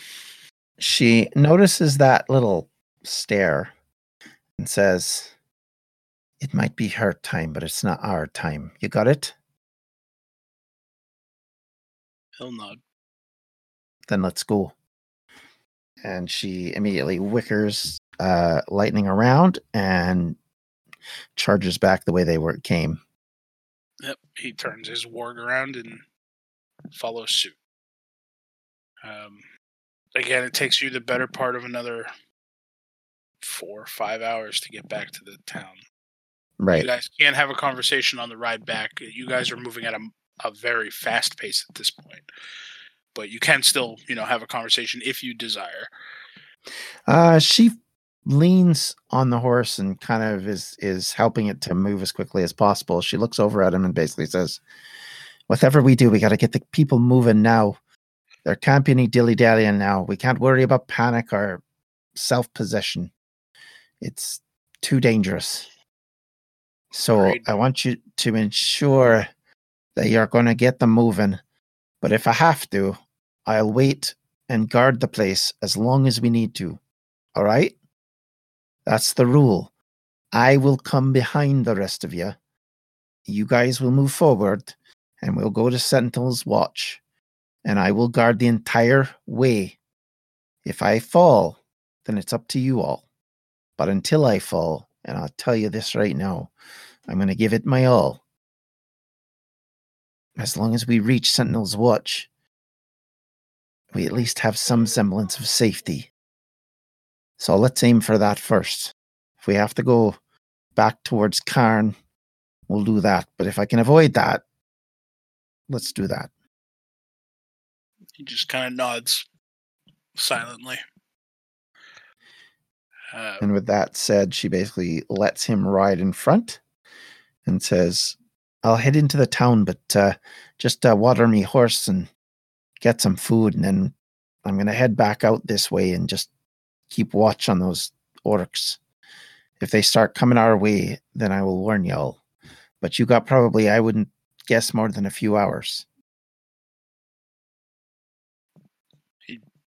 She notices that little stare and says, It might be her time, but it's not our time. You got it? He'll nod. Then let's go. And she immediately wickers uh, lightning around and charges back the way they were came. Yep, he turns his warg around and follows suit. Um, again, it takes you the better part of another four or five hours to get back to the town. Right. You guys can't have a conversation on the ride back. You guys are moving at a, a very fast pace at this point, but you can still, you know, have a conversation if you desire. Uh, she leans on the horse and kind of is is helping it to move as quickly as possible. She looks over at him and basically says, "Whatever we do, we got to get the people moving now. There can't be any dilly dallying now. We can't worry about panic or self possession. It's too dangerous. So. I want you to ensure that you're going to get them moving. But if I have to, I'll wait and guard the place as long as we need to. All right? That's the rule. I will come behind the rest of you. You guys will move forward and we'll go to Sentinel's watch. And I will guard the entire way. If I fall, then it's up to you all. But until I fall, and I'll tell you this right now, I'm going to give it my all. As long as we reach Sentinel's watch, we at least have some semblance of safety. So let's aim for that first. If we have to go back towards Cairn, we'll do that. But if I can avoid that, let's do that. He just kind of nods silently. Uh, And with that said, she basically lets him ride in front and says, I'll head into the town, but uh, just uh, water me horse and get some food. And then I'm going to head back out this way and just keep watch on those orcs. If they start coming our way, then I will warn y'all. But you got probably, I wouldn't guess, more than a few hours.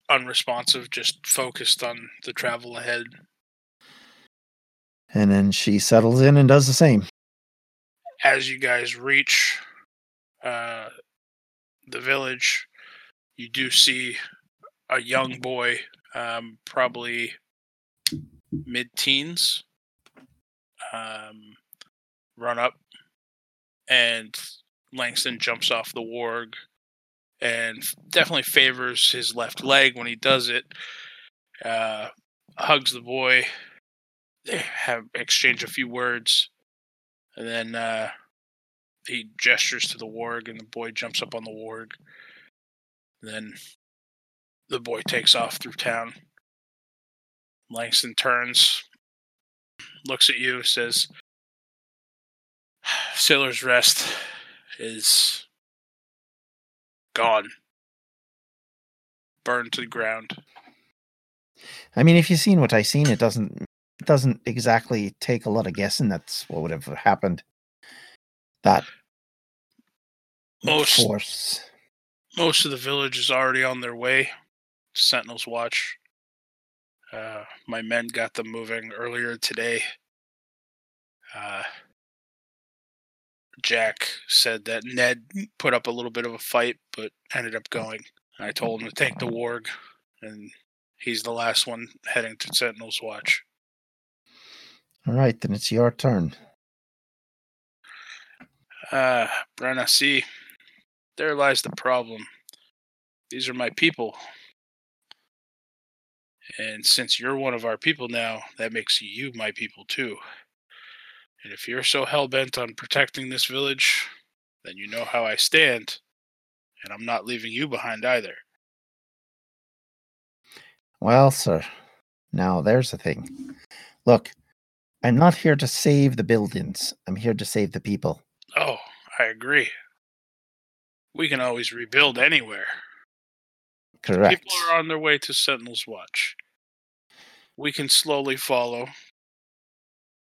Unresponsive, just focused on the travel ahead. And then she settles in and does the same. As you guys reach uh, the village, you do see a young boy, um, probably mid teens, um, run up, and Langston jumps off the warg and definitely favors his left leg when he does it. Uh, hugs the boy. They have exchange a few words, and then uh, he gestures to the warg, and the boy jumps up on the warg. Then the boy takes off through town. Langston turns, looks at you, says, "Sailor's Rest is gone, burned to the ground." I mean, if you've seen what I've seen, it doesn't it doesn't exactly take a lot of guessing. That's what would have happened. That Most force. most of the village is already on their way Sentinel's Watch. Uh, my men got them moving earlier today. Uh, Jack said that Ned put up a little bit of a fight, but ended up going. I told him to take the warg, and he's the last one heading to Sentinel's Watch. All right, then it's your turn. Uh, Brenna, see, there lies the problem. These are my people. And since you're one of our people now, that makes you my people too. And if you're so hell bent on protecting this village, then you know how I stand. And I'm not leaving you behind either. Well, sir, now there's the thing. Look, I'm not here to save the buildings. I'm here to save the people. Oh, I agree. We can always rebuild anywhere. Correct. People are on their way to Sentinel's Watch. We can slowly follow.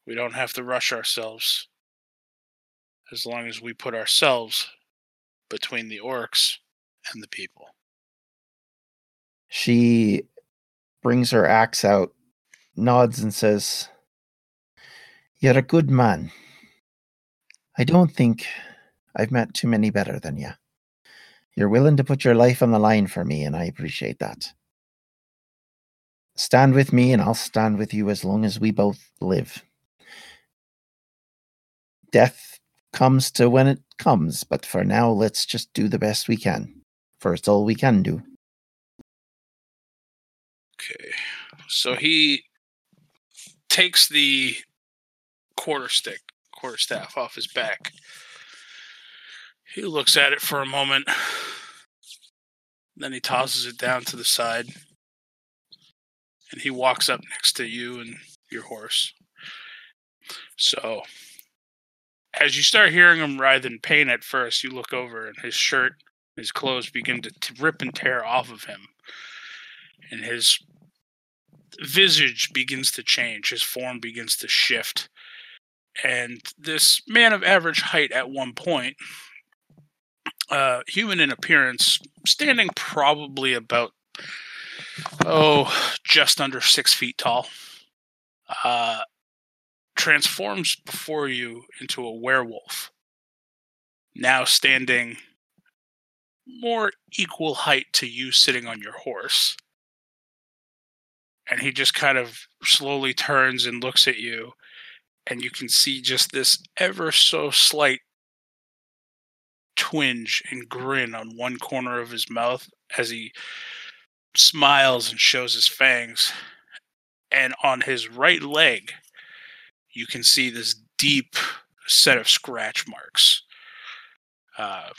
We don't have to rush ourselves. As long as we put ourselves between the orcs and the people. She brings her axe out, nods, and says, You're a good man. I don't think I've met too many better than you. You're willing to put your life on the line for me, and I appreciate that. Stand with me, and I'll stand with you as long as we both live. Death comes to when it comes, but for now, let's just do the best we can, for it's all we can do. Okay. So he takes the quarter stick, quarter staff off his back. He looks at it for a moment. Then he tosses it down to the side. and he walks up next to you and your horse. So, as you start hearing him writhe in pain at first, you look over and his shirt, his clothes begin to t- rip and tear off of him. And his visage begins to change, his form begins to shift. And this man of average height at one point, uh, human in appearance, standing probably about, oh, just under six feet tall, uh, transforms before you into a werewolf. Now standing more equal height to you sitting on your horse. And he just kind of slowly turns and looks at you, and you can see just this ever so slight twinge and grin on one corner of his mouth as he smiles and shows his fangs. And on his right leg, you can see this deep set of scratch marks. Uh,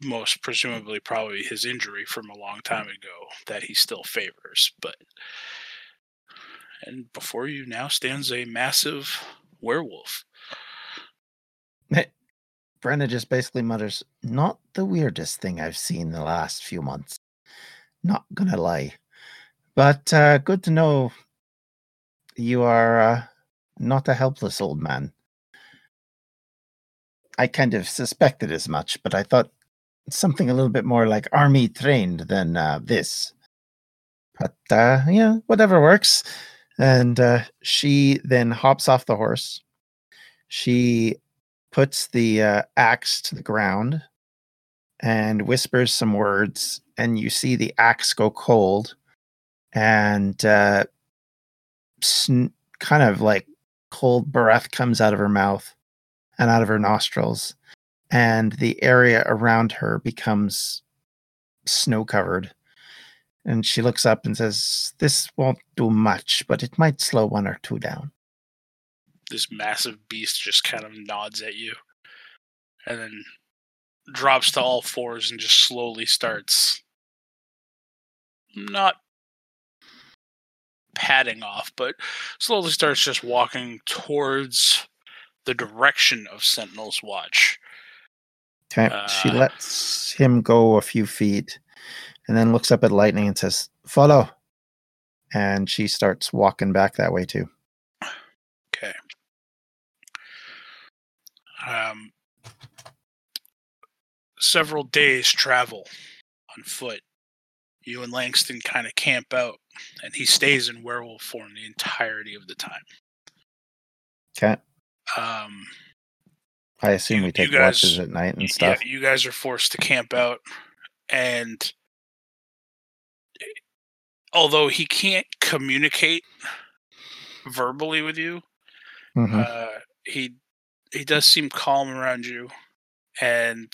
most presumably, probably his injury from a long time ago that he still favors. But and before you now stands a massive werewolf. Brenna just basically mutters, "Not the weirdest thing I've seen the last few months. Not gonna lie, but uh, good to know you are uh, not a helpless old man. I kind of suspected as much, but I thought something a little bit more like army trained than uh, this. But uh, yeah, whatever works." And uh, she then hops off the horse. She puts the uh, axe to the ground and whispers some words, and you see the axe go cold and uh, sn- kind of like cold breath comes out of her mouth and out of her nostrils, and the area around her becomes snow covered. And she looks up and says, This won't do much, but it might slow one or two down this massive beast just kind of nods at you and then drops to all fours and just slowly starts not padding off, but slowly starts just walking towards the direction of Sentinel's watch. Okay. Uh, she lets him go a few feet and then looks up at Lightning and says, Follow. And she starts walking back that way too. Okay. Um, several days travel on foot. You and Langston kind of camp out, and he stays in werewolf form the entirety of the time. Okay. Um, I assume you, we take guys, watches at night and stuff. Yeah, you guys are forced to camp out, and although he can't communicate verbally with you, mm-hmm. uh, he he does seem calm around you, and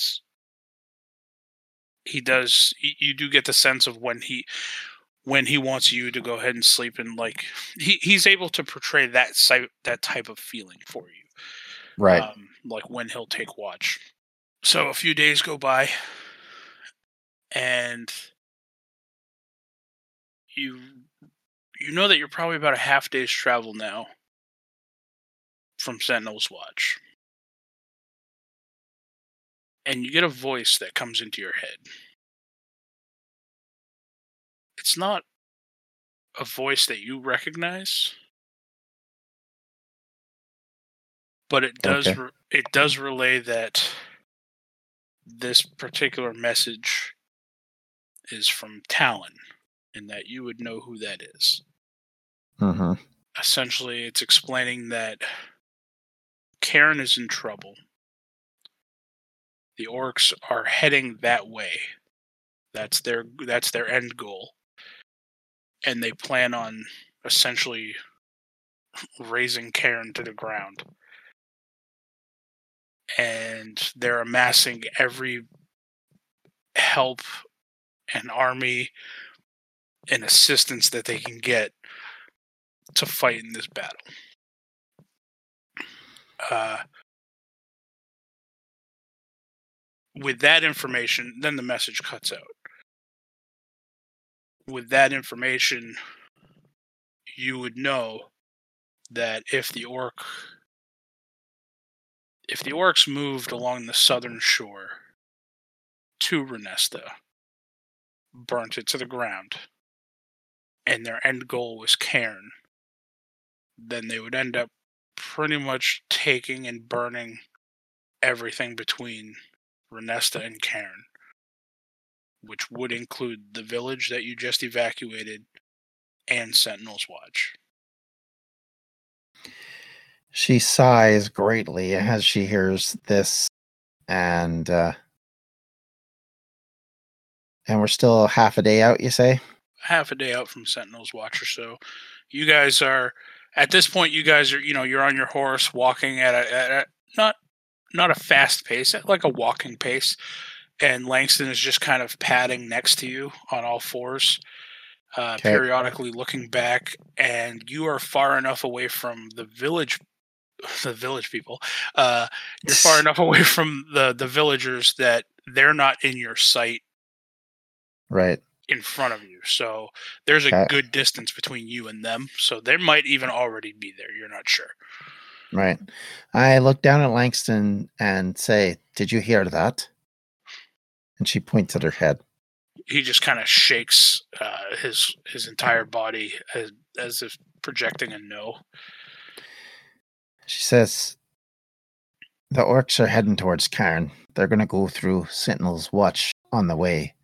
he does. You do get the sense of when he when he wants you to go ahead and sleep, and like he, he's able to portray that that type of feeling for you, right? Um, like when he'll take watch. So a few days go by, and you you know that you're probably about a half day's travel now from Sentinel's Watch and you get a voice that comes into your head. It's not a voice that you recognize, but it does okay. re- it does relay that this particular message is from Talon, and that you would know who that is. Mm-hmm. Essentially, it's explaining that Cairn is in trouble the orcs are heading that way. That's their that's their end goal. And they plan on essentially razing Cairn to the ground. And they're amassing every help and army and assistance that they can get to fight in this battle. Uh, with that information, then the message cuts out. With that information, you would know that if the orc if the orcs moved along the southern shore to Renesta, burnt it to the ground, and their end goal was Cairn, then they would end up pretty much taking and burning everything between Renesta and Cairn, which would include the village that you just evacuated and Sentinel's Watch. She sighs greatly as she hears this, and uh, and we're still half a day out. You say half a day out from Sentinel's Watch or so. You guys are at this point. You guys are you know you're on your horse walking at a, at a not not a fast pace, at like a walking pace, and Langston is just kind of padding next to you on all fours. Uh, okay. periodically looking back, and you are far enough away from the village the village people. Uh, you're far enough away from the the villagers that they're not in your sight. Right. In front of you, so there's a okay. good distance between you and them. So they might even already be there. You're not sure. Right. I look down at Langston and say, "Did you hear that?" And she points at her head. He just kind of shakes uh, his his entire body as, as if projecting a no. She says, The orcs are heading towards Cairn. They're going to go through Sentinel's Watch on the way.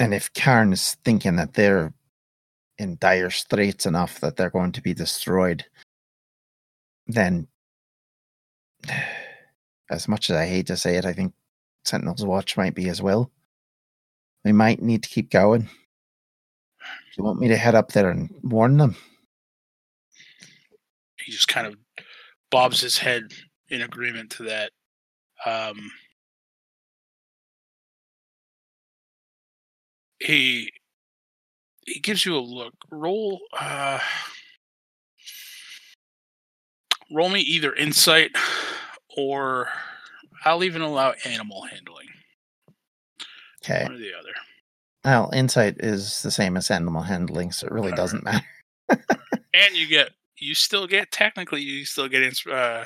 And if Cairn is thinking that they're in dire straits enough that they're going to be destroyed, then, as much as I hate to say it, I think Sentinel's Watch might be as well. We might need to keep going. Do you want me to head up there and warn them? he just kind of bobs his head in agreement to that. Um, he he gives you a look. Roll uh, roll me either insight or I'll even allow animal handling. Okay. One or the other. Well, insight is the same as animal handling, so it really All doesn't right. matter. and you get you still get technically you still get uh,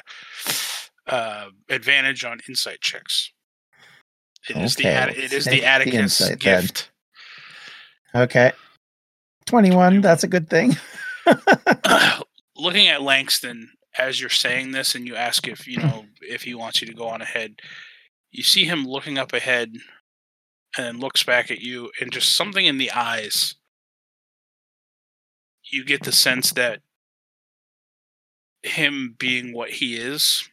uh, advantage on insight checks. It okay. is the it is the Atticus the gift. Then. Okay, twenty-one. That's a good thing. Looking at Langston as you're saying this, and you ask if you know if he wants you to go on ahead, you see him looking up ahead, and looks back at you, and just something in the eyes. You get the sense that him being what he is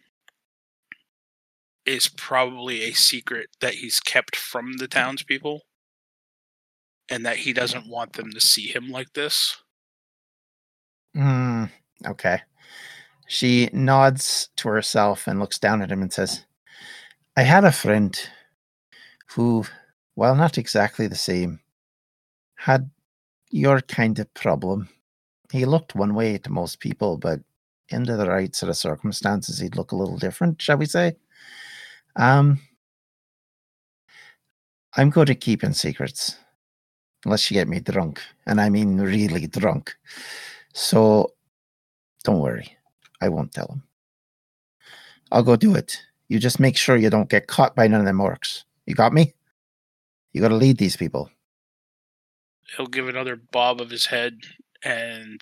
is probably a secret that he's kept from the townspeople and that he doesn't want them to see him like this. Hmm. okay. She nods to herself and looks down at him and says, I had a friend who, while not exactly the same, had your kind of problem. He looked one way to most people, but into the right set of circumstances, he'd look a little different, shall we say? Um, I'm good at keeping secrets, unless you get me drunk, and I mean really drunk. So don't worry, I won't tell him. I'll go do it. You just make sure you don't get caught by none of them orcs. You got me? You got to lead these people. He'll give another bob of his head and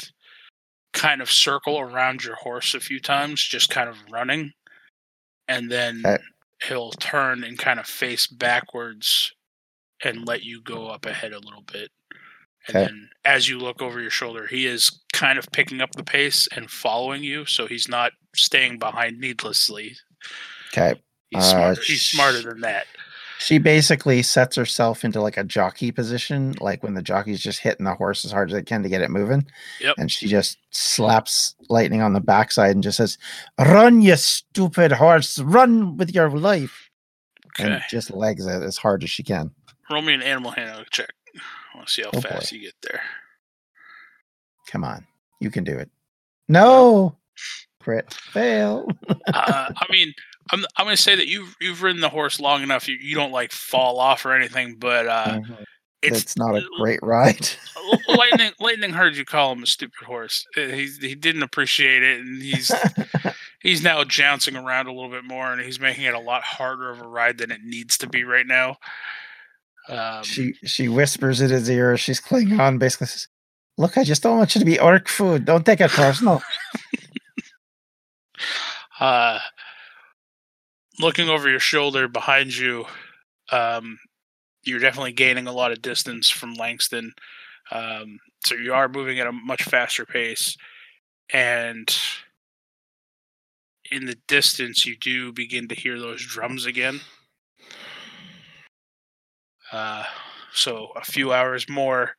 kind of circle around your horse a few times, just kind of running, and then okay. he'll turn and kind of face backwards and let you go up ahead a little bit. And okay. then as you look over your shoulder, he is kind of picking up the pace and following you, so he's not staying behind needlessly. Okay. He's smarter. Uh, he's smarter than that she basically sets herself into like a jockey position, like when the jockey's just hitting the horse as hard as they can to get it moving. Yep. And she just slaps Lightning on the backside and just says, Run, you stupid horse, run with your life. Okay. And just legs it as hard as she can. Roll me an animal handling check. I want to see how oh fast boy. you get there. Come on. You can do it. No. Crit. Fail. uh, I mean, I'm I'm gonna say that you've you've ridden the horse long enough. You, you don't like fall off or anything, but uh, mm-hmm. It's- it's not a great ride. lightning lightning heard you call him a stupid horse. Uh, He he didn't appreciate it, and he's he's now jouncing around a little bit more, and he's making it a lot harder of a ride than it needs to be right now. Um, she she whispers in his ear. She's clinging on, basically says, "Look, I just don't want you to be orc food. Don't take it personal." uh, looking over your shoulder behind you, um, you're definitely gaining a lot of distance from Langston. Um, so you are moving at a much faster pace, and in the distance, you do begin to hear those drums again. Uh, so a few hours more,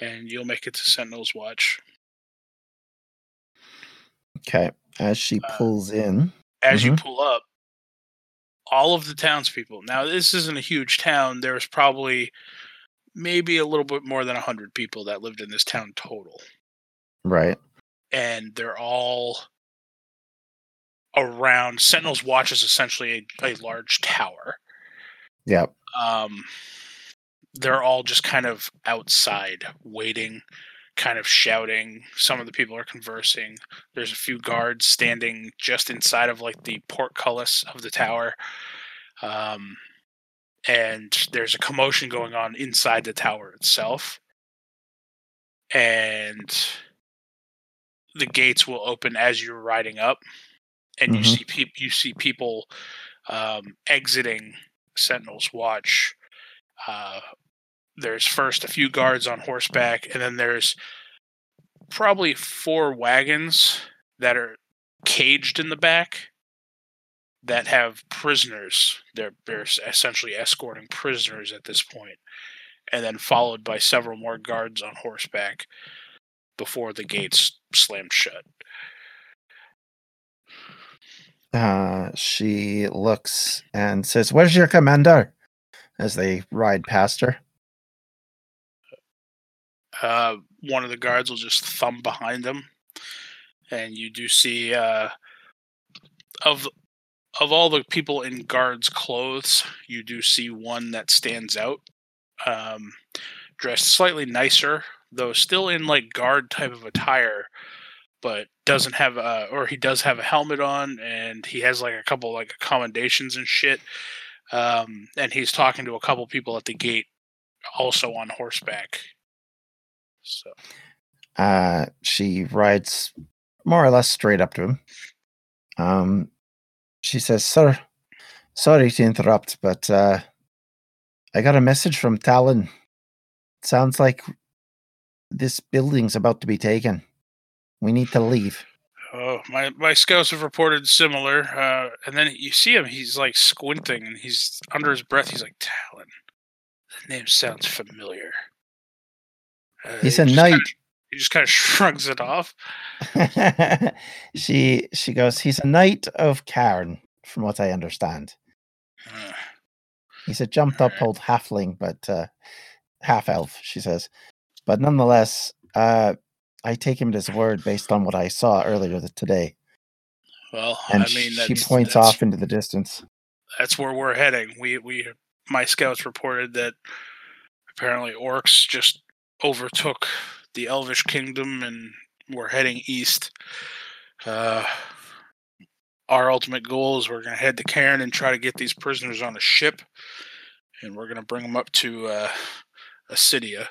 and you'll make it to Sentinel's Watch. Okay, as she Uh, pulls in, as you Mhm. pull up, all of the townspeople. Now, this isn't a huge town. There's probably maybe a little bit more than 100 people that lived in this town total. right? And they're all around. Sentinel's Watch is essentially a, a large tower. Yep. Um, they're all just kind of outside waiting, kind of shouting. Some of the people are conversing. There's a few guards standing just inside of like the portcullis of the tower. Um, and there's a commotion going on inside the tower itself. And the gates will open as you're riding up, and you Mhm. see peop- you see people um, exiting Sentinel's Watch. Uh, there's first a few guards on horseback, and then there's probably four wagons that are caged in the back that have prisoners. They're, they're essentially escorting prisoners at this point, and then followed by several more guards on horseback before the gates slammed shut. Uh, she looks and says, "Where's your commander?" As they ride past her. Uh, one of the guards will just thumb behind them, and you do see uh, of of all the people in guards' clothes, you do see one that stands out, um, dressed slightly nicer, though still in like guard type of attire, but doesn't have a or he does have a helmet on, and he has like a couple like accommodations and shit. Um, and he's talking to a couple people at the gate, also on horseback. So. Uh, she rides more or less straight up to him. Um, she says, "Sir, sorry to interrupt, but uh, I got a message from Talon. Sounds like this building's about to be taken. We need to leave." Oh, my my scouts have reported similar. Uh, and then you see him; he's like squinting, and he's under his breath. He's like, "Talon, the name sounds familiar." Uh, He's he a knight. kinda- he just kind of shrugs it off. she she goes, "He's a knight of Cairn, from what I understand. Uh, He's a jumped up old halfling, but uh, half elf." She says, "But nonetheless, uh, I take him at his word based on what I saw earlier today." well, And I mean, she points off into the distance. That's where we're heading. We we my scouts reported that apparently orcs just overtook the Elvish kingdom and we're heading east. Uh, our ultimate goal is we're going to head to Cairn and try to get these prisoners on a ship, and we're going to bring them up to uh, Acidia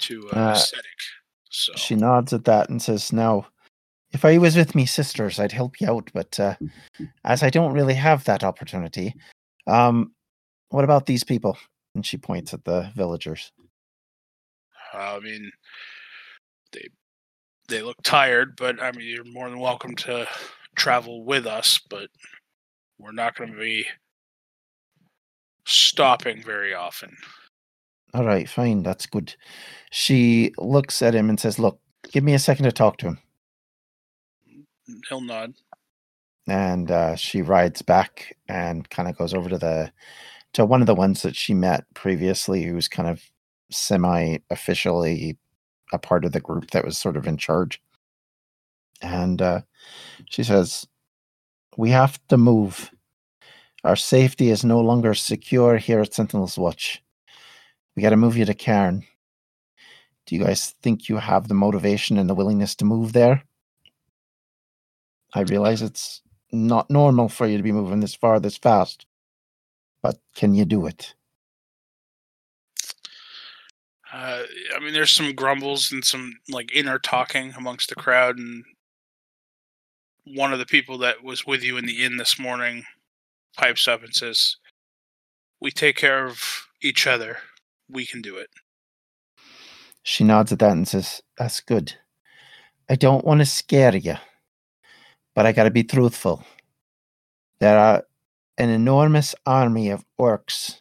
to uh, Uh, Ascetic. So She nods at that and says, "Now, if I was with me sisters, I'd help you out, but uh, as I don't really have that opportunity, um, what about these people?" And she points at the villagers. I mean, they they look tired, but I mean, you're more than welcome to travel with us, but we're not going to be stopping very often. All right, fine, that's good. She looks at him and says, "Look, give me a second to talk to him." He'll nod. And uh, she rides back and kind of goes over to the to one of the ones that she met previously, who's kind of semi-officially a part of the group that was sort of in charge. And uh, she says, "We have to move. Our safety is no longer secure here at Sentinel's Watch. We got to move you to Cairn. Do you guys think you have the motivation and the willingness to move there? I realize it's not normal for you to be moving this far this fast, but can you do it? Uh, I mean, there's some grumbles and some like inner talking amongst the crowd, and one of the people that was with you in the inn this morning pipes up and says, "We take care of each other. We can do it." She nods at that and says, That's good. I don't want to scare you, but I got to be truthful. There are an enormous army of orcs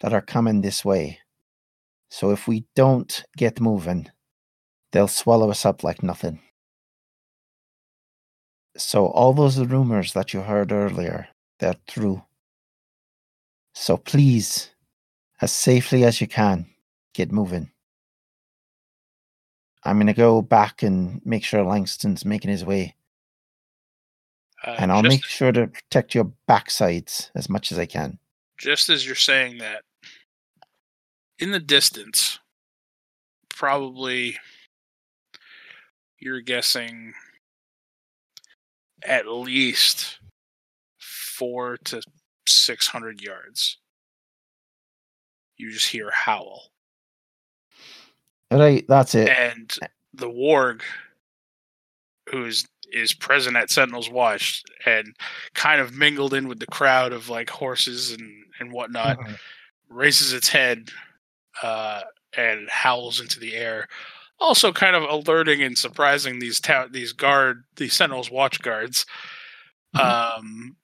that are coming this way. So if we don't get moving, they'll swallow us up like nothing. So all those rumors that you heard earlier, they're true. So please, as safely as you can, get moving. I'm going to go back and make sure Langston's making his way. Uh, and I'll just, make sure to protect your backsides as much as I can. just as you're saying that, in the distance, probably you're guessing at least four to six hundred yards. You just hear howl. Right, that's it. and the warg who's is present at sentinel's watch and kind of mingled in with the crowd of like horses and and whatnot Mhm. raises its head uh and howls into the air. Also kind of alerting and surprising these town these guard these sentinel's watch guards. Um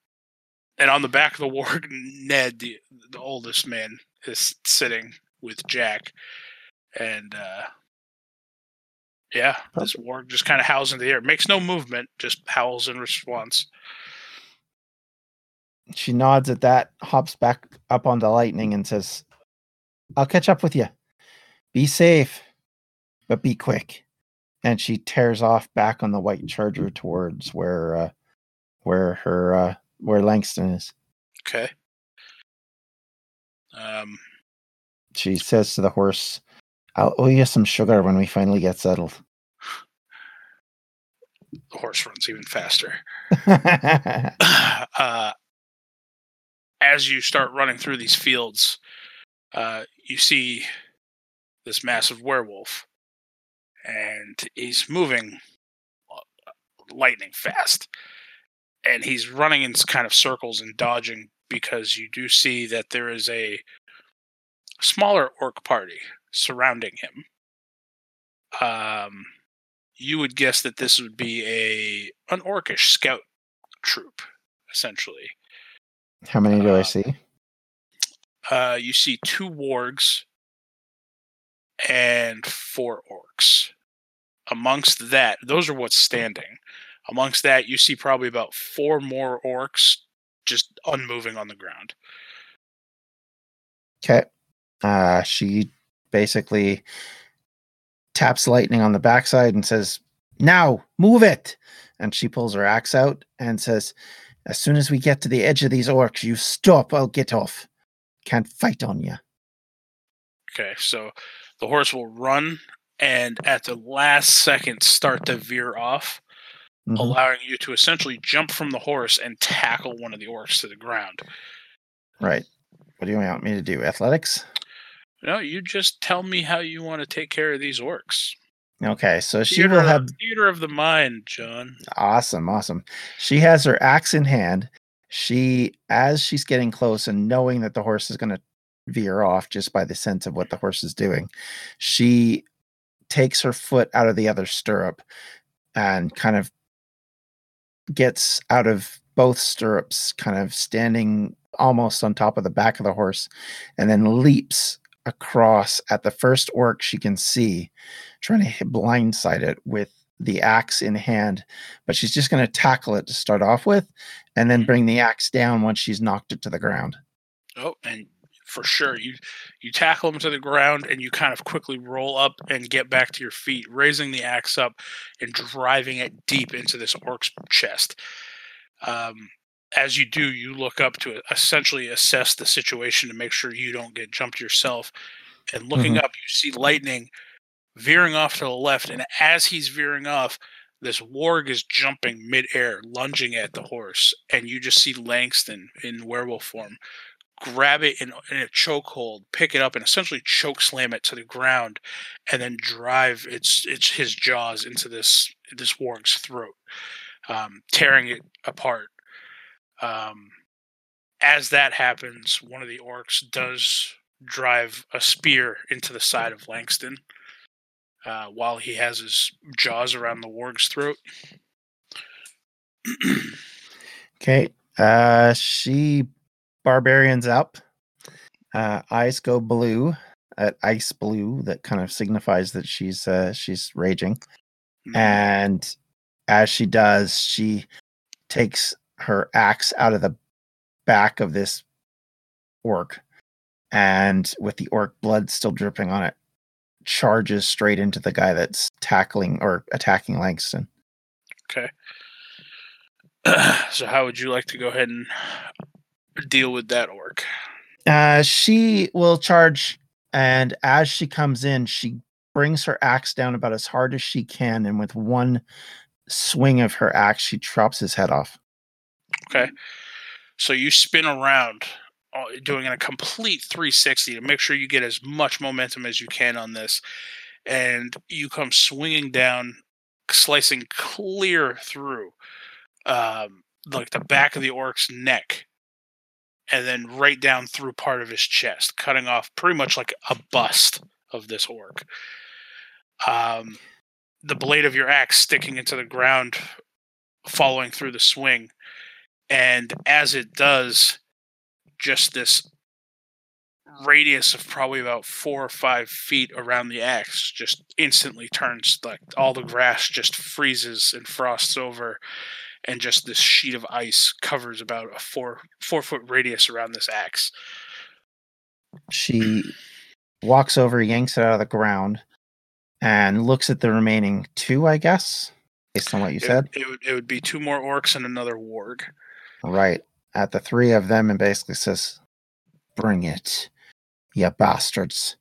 and on the back of the warg ned the, the oldest man is sitting with jack. And uh yeah, this warg just kind of howls into the air. Makes no movement, just howls in response. She nods at that, hops back up on the lightning, and says, I'll catch up with you. Be safe, but be quick. And she tears off back on the white charger towards where uh, where her uh, where Langston is. Okay. Um, She says to the horse, I'll owe you some sugar when we finally get settled. the horse runs even faster. Uh, as you start running through these fields, uh, you see this massive werewolf, and he's moving uh, lightning fast, and he's running in kind of circles and dodging because you do see that there is a smaller orc party surrounding him. Um, you would guess that this would be a an orcish scout troop, essentially. How many do I Uh, see? Uh, you see two wargs and four orcs. Amongst that, those are what's standing. Amongst that, you see probably about four more orcs just unmoving on the ground. Okay. Uh, she basically taps lightning on the backside and says, Now, move it. And she pulls her axe out and says, As soon as we get to the edge of these orcs, you stop, I'll get off. Can't fight on you. Okay, so the horse will run and at the last second start to veer off, Mhm. allowing you to essentially jump from the horse and tackle one of the orcs to the ground. Right. What do you want me to do? Athletics? No, you just tell me how you want to take care of these orcs. Okay, so she Theater, will have theater of the mind, John. Awesome, awesome. She has her axe in hand. She, as she's getting close and knowing that the horse is going to veer off just by the sense of what the horse is doing, she takes her foot out of the other stirrup and kind of gets out of both stirrups, kind of standing almost on top of the back of the horse, and then leaps across at the first orc she can see, trying to blindside it with the axe in hand but she's just going to tackle it to start off with and then bring the axe down once she's knocked it to the ground. Oh, and for sure, you you tackle him to the ground, and you kind of quickly roll up and get back to your feet, raising the axe up and driving it deep into this orc's chest. Um, as you do, you look up to essentially assess the situation to make sure you don't get jumped yourself. and looking Mhm. up, you see lightning veering off to the left. And as he's veering off, this warg is jumping midair, lunging at the horse, and you just see Langston in werewolf form grab it in, in a chokehold, pick it up, and essentially choke slam it to the ground, and then drive its its his jaws into this this warg's throat, um, tearing it apart. Um, as that happens, one of the orcs does drive a spear into the side of Langston uh, while he has his jaws around the warg's throat. Okay. Uh, she barbarians up. Uh, eyes go blue. At ice blue, that kind of signifies that she's uh, she's raging. And as she does, she takes her axe out of the back of this orc, and with the orc blood still dripping on it, charges straight into the guy that's tackling or attacking Langston. Okay. so how would you like to go ahead and deal with that orc? Uh, she will charge, and as she comes in, she brings her axe down about as hard as she can, and with one swing of her axe, she chops his head off. Okay. So you spin around, doing a complete 360 to make sure you get as much momentum as you can on this, and you come swinging down, slicing clear through, um, like the back of the orc's neck, and then right down through part of his chest, cutting off pretty much like a bust of this orc. Um, the blade of your axe sticking into the ground, following through the swing, and as it does, just this oh. radius of probably about four or five feet around the axe just instantly turns like all the grass just freezes and frosts over and just this sheet of ice covers about a four four foot radius around this axe She walks over, yanks it out of the ground, and looks at the remaining two, I guess, based on what you it, said. it would, it would be two more orcs and another warg Right. At the three of them and basically says, Bring it, you bastards.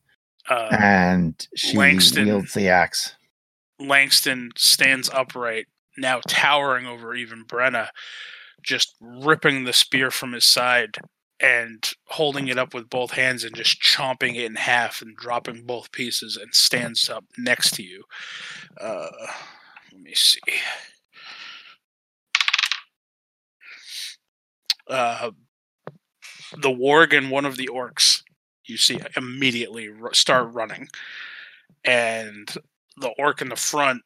uh, and she Langston- wields the axe. Langston stands upright, now towering over even Brenna, just ripping the spear from his side and holding it up with both hands and just chomping it in half and dropping both pieces and stands up next to you. Uh, let me see. Uh, the warg and one of the orcs you see immediately r- start running. And the orc in the front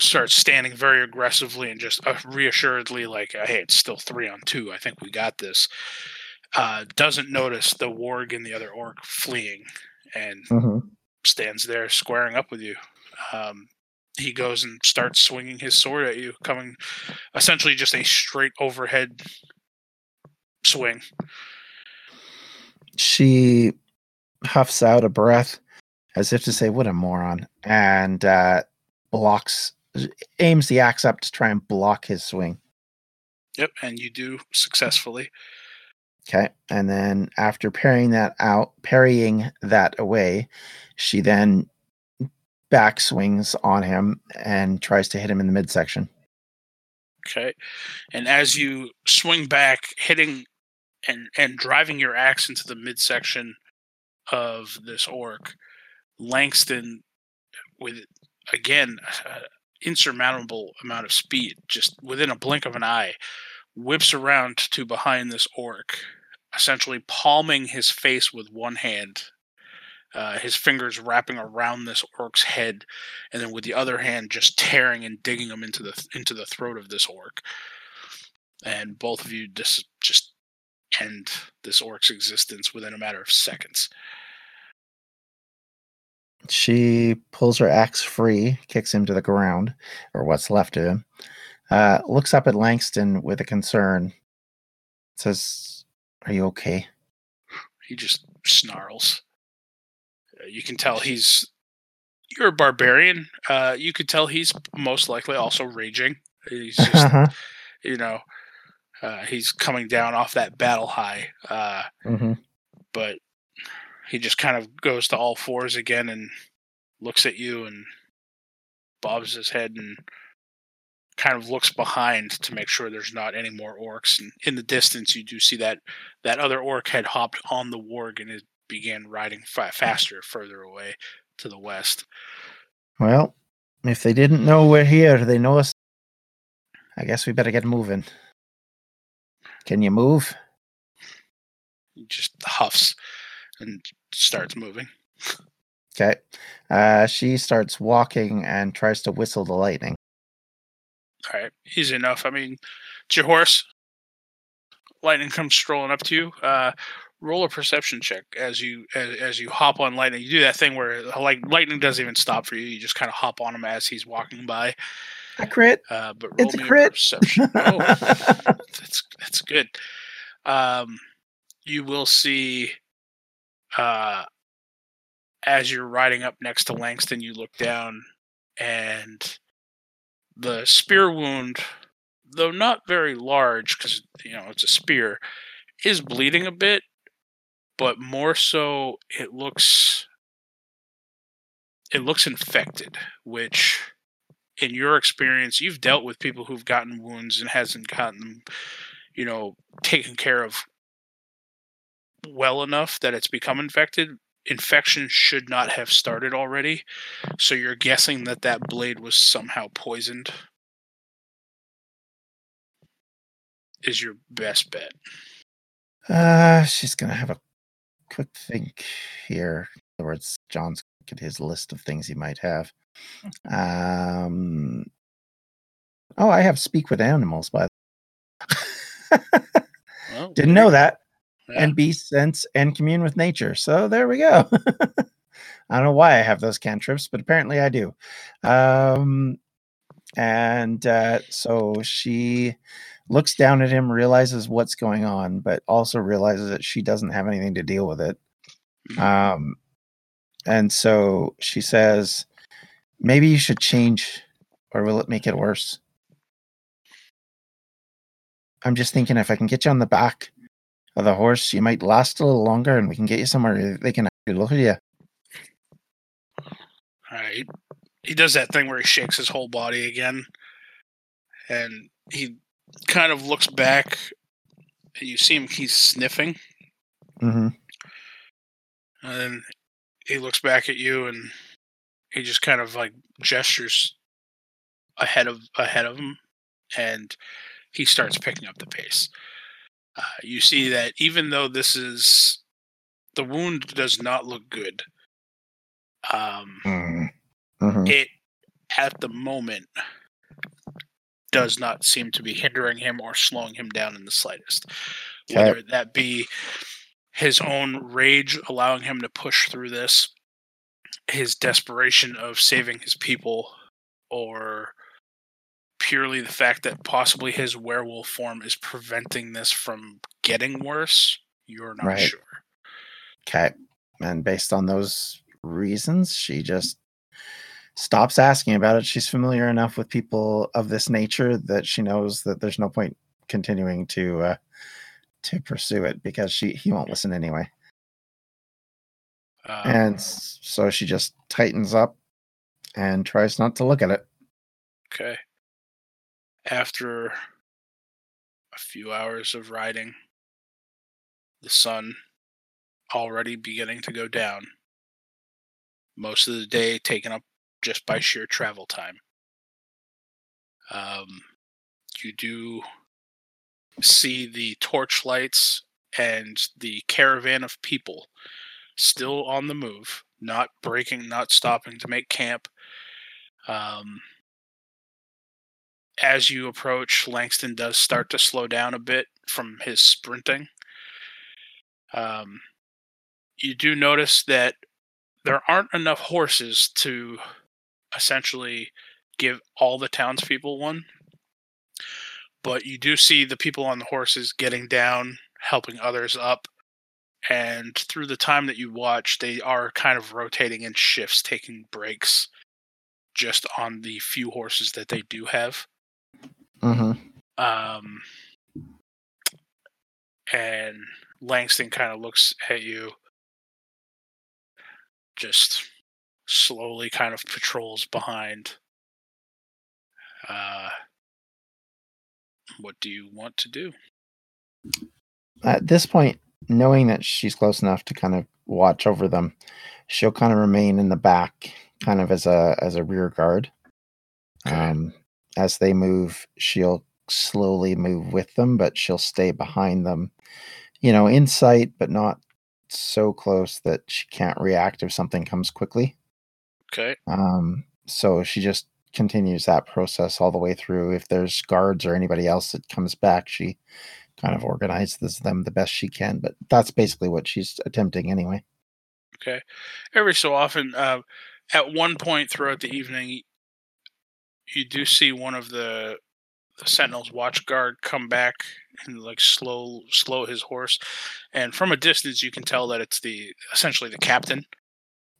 starts standing very aggressively and just uh, reassuredly like hey it's still three on two. I think we got this. Uh, doesn't notice the warg and the other orc fleeing and stands there squaring up with you. Um, he goes and starts swinging his sword at you coming essentially just a straight overhead swing She huffs out a breath as if to say, What a moron, and uh, blocks, aims the axe up to try and block his swing. yep and you do successfully Okay. And then after parrying that out, parrying that away, she then back swings on him and tries to hit him in the midsection. Okay. And as you swing back, hitting and and driving your axe into the midsection of this orc, Langston, with again uh, insurmountable amount of speed, just within a blink of an eye, whips around to behind this orc, essentially palming his face with one hand. Uh, his fingers wrapping around this orc's head, and then with the other hand just tearing and digging him into the into the throat of this orc. And both of you just just end this orc's existence within a matter of seconds. She pulls her axe free, kicks him to the ground, or what's left of him. Uh, looks up at Langston with a concern. Says, "Are you okay?" He just snarls. Uh, you can tell he's you're a barbarian. Uh, you could tell he's most likely also raging. He's just Uh-huh. you know uh, he's coming down off that battle high. Uh, Mhm. but he just kind of goes to all fours again and looks at you and bobs his head and kind of looks behind to make sure there's not any more orcs. And in the distance, you do see that that other orc had hopped on the warg and it began riding fa- faster further away to the west. Well, if they didn't know we're here, they know us. I guess we better get moving. Can you move? He just huffs and starts moving. Okay. Uh, she starts walking and tries to whistle the lightning. All right, easy enough. I mean, it's your horse. Lightning comes strolling up to you. Uh, roll a perception check as you as, as you hop on lightning. You do that thing where like lightning doesn't even stop for you. You just kind of hop on him as he's walking by. A crit. Uh, but roll It's a me crit. perception. Oh, that's that's good. Um, you will see. Uh, as you're riding up next to Langston, you look down, and the spear wound, though not very large, because you know it's a spear, is bleeding a bit, but more so it looks it looks infected, which in your experience, you've dealt with people who've gotten wounds and hasn't gotten them, you know, taken care of well enough that it's become infected. Infection should not have started already, so you're guessing that that blade was somehow poisoned. Is your best bet. Uh, she's gonna have a quick think here. In other words, John's at his list of things he might have. Um. Oh, I have speak with animals, by the Well, Didn't know that. yeah. And be sense and commune with nature. So there we go. I don't know why I have those cantrips, but apparently I do. Um, and uh, so she looks down at him, realizes what's going on, but also realizes that she doesn't have anything to deal with it. Mhm. Um, and so she says, maybe you should change, or will it make it worse? I'm just thinking if I can get you on the back of the horse, you might last a little longer and we can get you somewhere they can actually look at you. Alright. He does that thing where he shakes his whole body again. And he kind of looks back and you see him he's sniffing. hmm And then he looks back at you and he just kind of like gestures ahead of ahead of him and he starts picking up the pace. Uh, you see that even though this is the wound does not look good. Um hmm it at the moment does not seem to be hindering him or slowing him down in the slightest. Whether that be his own rage allowing him to push through this, his desperation of saving his people, or purely the fact that possibly his werewolf form is preventing this from getting worse, you're not Right. sure. Okay. And based on those reasons, she just stops asking about it. She's familiar enough with people of this nature that she knows that there's no point continuing to uh, to pursue it because she he won't listen anyway. Um, and so she just tightens up and tries not to look at it. Okay. After a few hours of riding, the sun already beginning to go down. Most of the day taken up just by sheer travel time. Um, you do see the torch lights and the caravan of people still on the move, not breaking, not stopping to make camp. Um, as you approach, Langston does start to slow down a bit from his sprinting. Um, you do notice that there aren't enough horses to essentially give all the townspeople one. But you do see the people on the horses getting down, helping others up. And through the time that you watch, they are kind of rotating in shifts, taking breaks just on the few horses that they do have. Mm-hmm. Um, and Langston kind of looks at you just slowly kind of patrols behind. Uh, what do you want to do? At this point, knowing that she's close enough to kind of watch over them, she'll kind of remain in the back, kind of as a as a rear guard. Okay. Um, as they move, she'll slowly move with them, but she'll stay behind them, you know, in sight, but not so close that she can't react if something comes quickly. Okay. Um, so she just continues that process all the way through. If there's guards or anybody else that comes back, she kind of organizes them the best she can. But that's basically what she's attempting anyway. Okay. Every so often, uh, at one point throughout the evening, you do see one of the, the Sentinels watch guard come back and like slow slow his horse, and from a distance you can tell that it's the essentially the captain.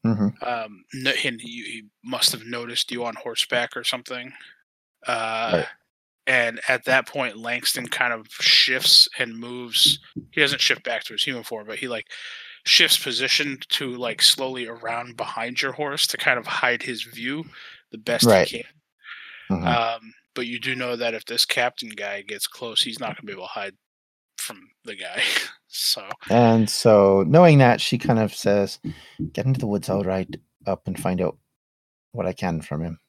hmm Um, and he, he must have noticed you on horseback or something. Uh, Right. And at that point, Langston kind of shifts and moves. He doesn't shift back to his human form, but he like shifts position to like slowly around behind your horse to kind of hide his view the best Right. he can. Mhm. Um, but you do know that if this captain guy gets close, he's not going to be able to hide from the guy. so And so, knowing that, she kind of says, "Get into the woods, I'll ride up and find out what I can from him.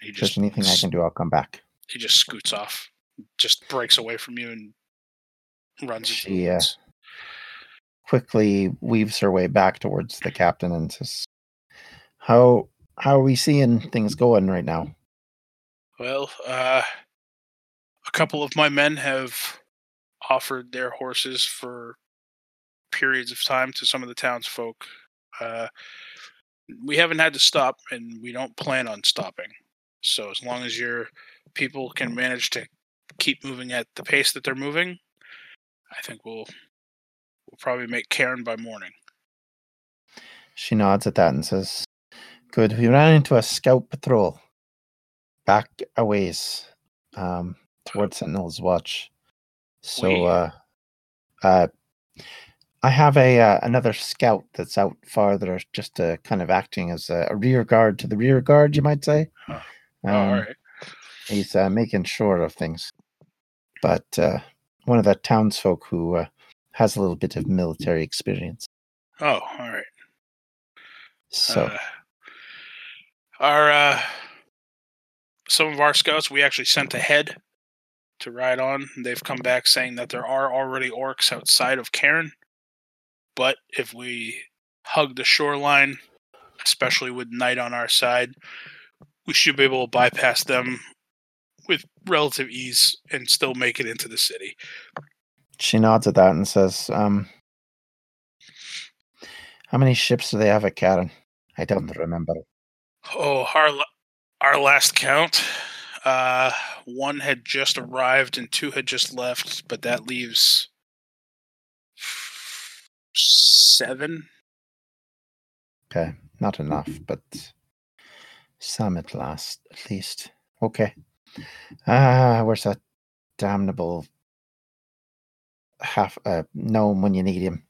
If just there's anything I can do, I'll come back." He just scoots off, just breaks away from you and runs She, uh. Quickly weaves her way back towards the captain and says, "How how are we seeing things going right now?" Well, uh, a couple of my men have offered their horses for periods of time to some of the townsfolk. Uh, we haven't had to stop, and we don't plan on stopping. So as long as your people can manage to keep moving at the pace that they're moving, I think we'll we'll probably make Cairn by morning. She nods at that and says, Good. We ran into a scout patrol back a ways um, towards Sentinel's Watch. So, uh, uh, I have a uh, another scout that's out farther, just uh, kind of acting as a, a rear guard to the rear guard, you might say. Huh. Um, oh, all right. He's uh, making sure of things. But uh, one of the townsfolk who uh, has a little bit of military experience. Oh, all right. So, Uh, our uh, some of our scouts we actually sent ahead to ride on. They've come back saying that there are already orcs outside of Cairn, but if we hug the shoreline, especially with night on our side, we should be able to bypass them with relative ease and still make it into the city. She nods at that and says, um, How many ships do they have at Cairn? I don't remember. Oh, our our last count. Uh, one had just arrived and two had just left, but that leaves seven. Okay, not enough, but some at last, at least. Okay. Ah, where's that damnable half uh gnome when you need him?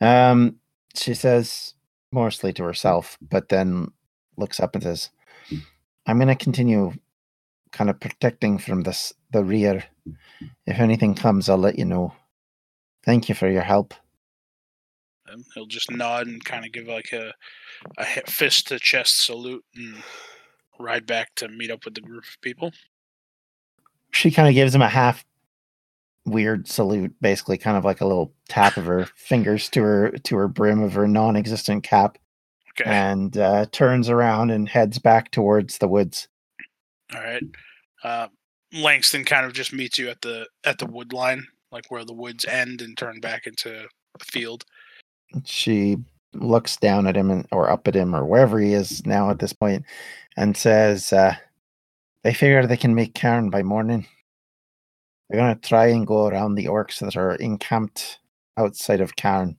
Um, she says mostly to herself, but then looks up and says, I'm gonna continue kind of protecting from this the rear. If anything comes, I'll let you know. Thank you for your help. He'll just nod and kind of give like a a fist to chest salute and ride back to meet up with the group of people. she kind of gives him a half weird salute, basically kind of like a little tap of her fingers to her to her brim of her non-existent cap, Okay. and uh, turns around and heads back towards the woods. All right. Uh, Langston kind of just meets you at the at the wood line, like where the woods end and turn back into a field. She looks down at him and, or up at him or wherever he is now at this point, and says, uh, "They figure they can make Cairn by morning. They're gonna try and go around the orcs that are encamped outside of Cairn,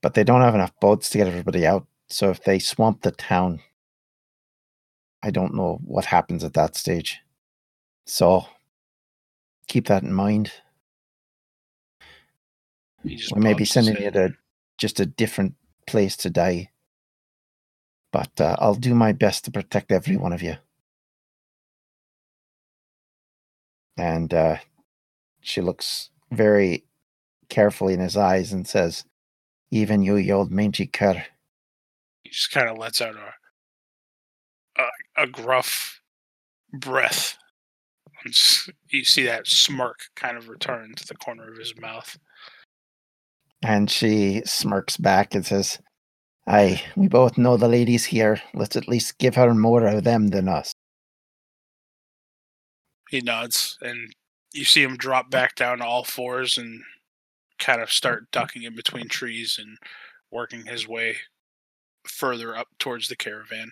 but they don't have enough boats to get everybody out. So if they swamp the town, I don't know what happens at that stage. So keep that in mind. We may be sending you to just a different place to die but uh, I'll do my best to protect every one of you. And uh, she looks very carefully in his eyes and says, Even you, you old mangy cur. He just kind of lets out a, a, a gruff breath. You see that smirk kind of return to the corner of his mouth. And she smirks back and says, Aye, we both know the ladies here. Let's at least give her more of them than us. He nods, and you see him drop back down to all fours and kind of start ducking in between trees and working his way further up towards the caravan.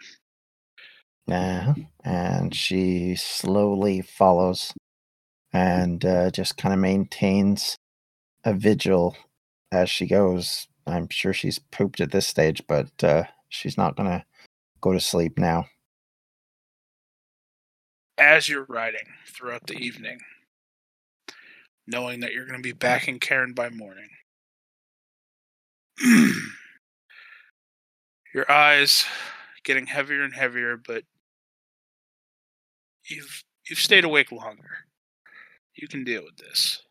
Yeah, and she slowly follows and uh, just kind of maintains a vigil as she goes. I'm sure she's pooped at this stage, but uh, she's not going to go to sleep now. As you're riding throughout the evening, knowing that you're going to be back in Cairn by morning, your eyes getting heavier and heavier, but you've you've stayed awake longer. You can deal with this.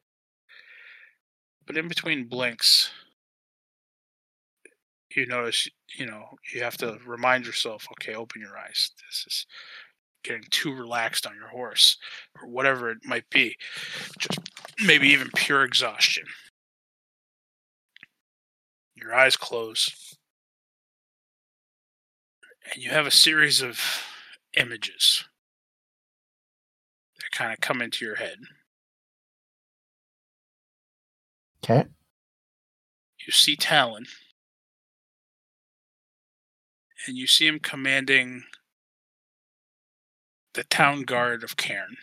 But in between blinks, you notice, you know, you have to remind yourself, okay, open your eyes. This is getting too relaxed on your horse, or whatever it might be. Just maybe even pure exhaustion. Your eyes close, and you have a series of images that kind of come into your head. Okay. You see Talon and you see him commanding the town guard of Cairn.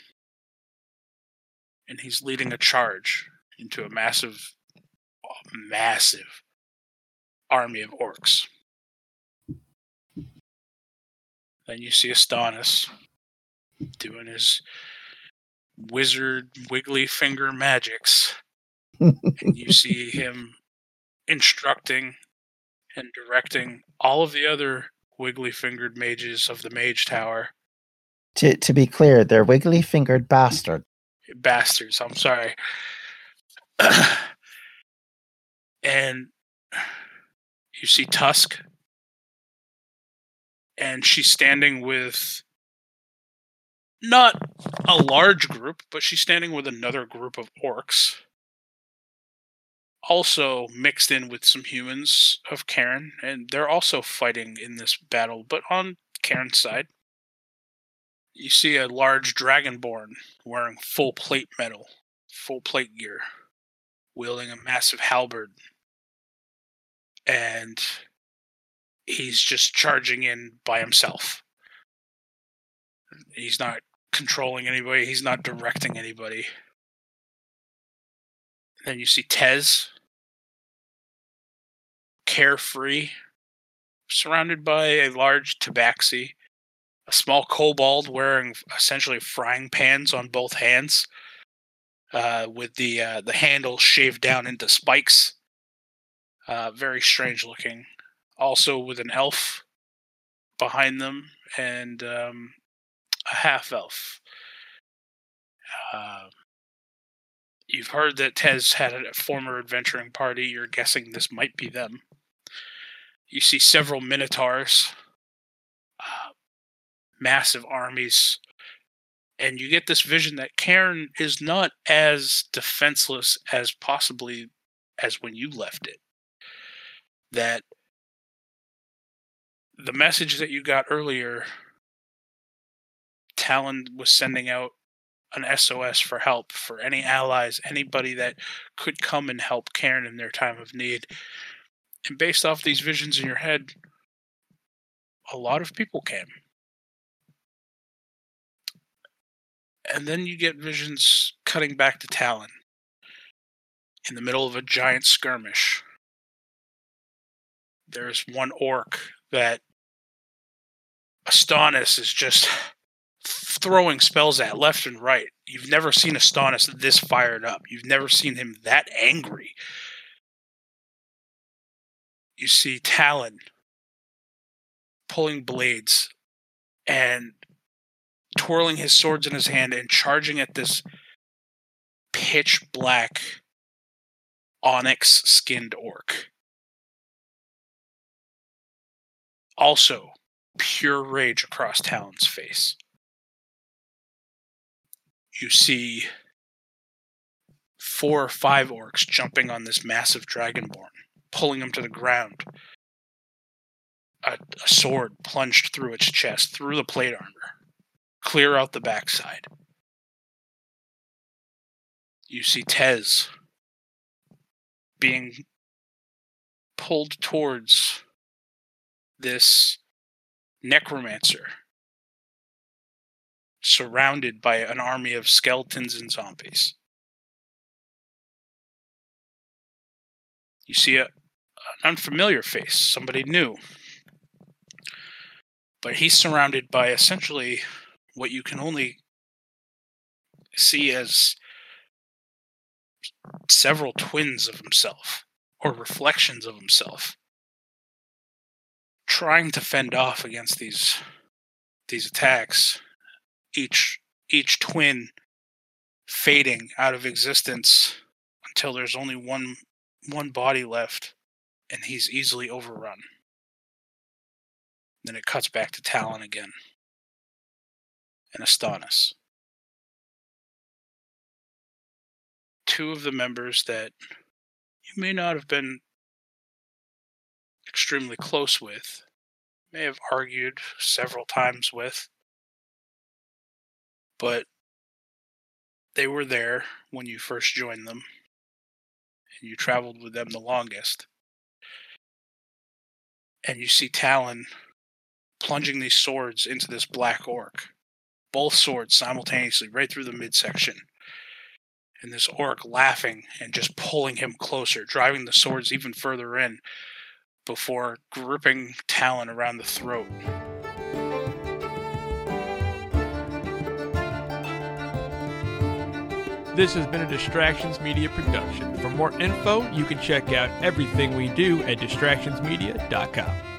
And he's leading a charge into a massive, massive army of orcs. Then you see Astonis doing his wizard wiggly finger magics. And you see him instructing and directing all of the other wiggly fingered mages of the Mage Tower. To to be clear, they're wiggly fingered bastards. Bastards, I'm sorry. and you see Tusk. And she's standing with not a large group, but she's standing with another group of orcs also mixed in with some humans of Cairn, and they're also fighting in this battle, but on Cairn's mm-hmm. side. You see a large dragonborn wearing full plate metal, full plate gear, wielding a massive halberd. And he's just charging in by himself. He's not controlling anybody, he's not directing anybody. Then you see Tez carefree, surrounded by a large tabaxi, a small kobold wearing essentially frying pans on both hands, uh, with the uh, the handle shaved down into spikes. Uh, very strange looking. Also with an elf behind them and um, a half elf. Uh, you've heard that Tez had a former adventuring party. You're guessing this might be them. You see several minotaurs, uh, massive armies, and you get this vision that Cairn is not as defenseless as possibly as when you left it. That the message that you got earlier, Talon was sending out an SOS for help for any allies, anybody that could come and help Cairn in their time of need. And based off these visions in your head, a lot of people came. And then you get visions cutting back to Talon in the middle of a giant skirmish. There's one orc that Astonis is just throwing spells at left and right. You've never seen Astonis this fired up. You've never seen him that angry you see Talon pulling blades and twirling his swords in his hand and charging at this pitch black onyx skinned orc. Also, pure rage across Talon's face. You see four or five orcs jumping on this massive dragonborn, pulling him to the ground. A, a sword plunged through its chest, through the plate armor, clear out the backside. You see Tez being pulled towards this necromancer surrounded by an army of skeletons and zombies. You see a, an unfamiliar face, somebody new. But he's surrounded by essentially what you can only see as several twins of himself or reflections of himself trying to fend off against these these attacks each each twin fading out of existence until there's only one one body left and he's easily overrun. Then it cuts back to talon again. And astonis. Two of the members that you may not have been extremely close with, may have argued several times with, but they were there when you first joined them, and you traveled with them the longest. And you see Talon plunging these swords into this black orc, both swords simultaneously, right through the midsection and this orc laughing and just pulling him closer, driving the swords even further in before gripping Talon around the throat. This has been a Distractions Media production. For more info, you can check out everything we do at distractionsmedia.com.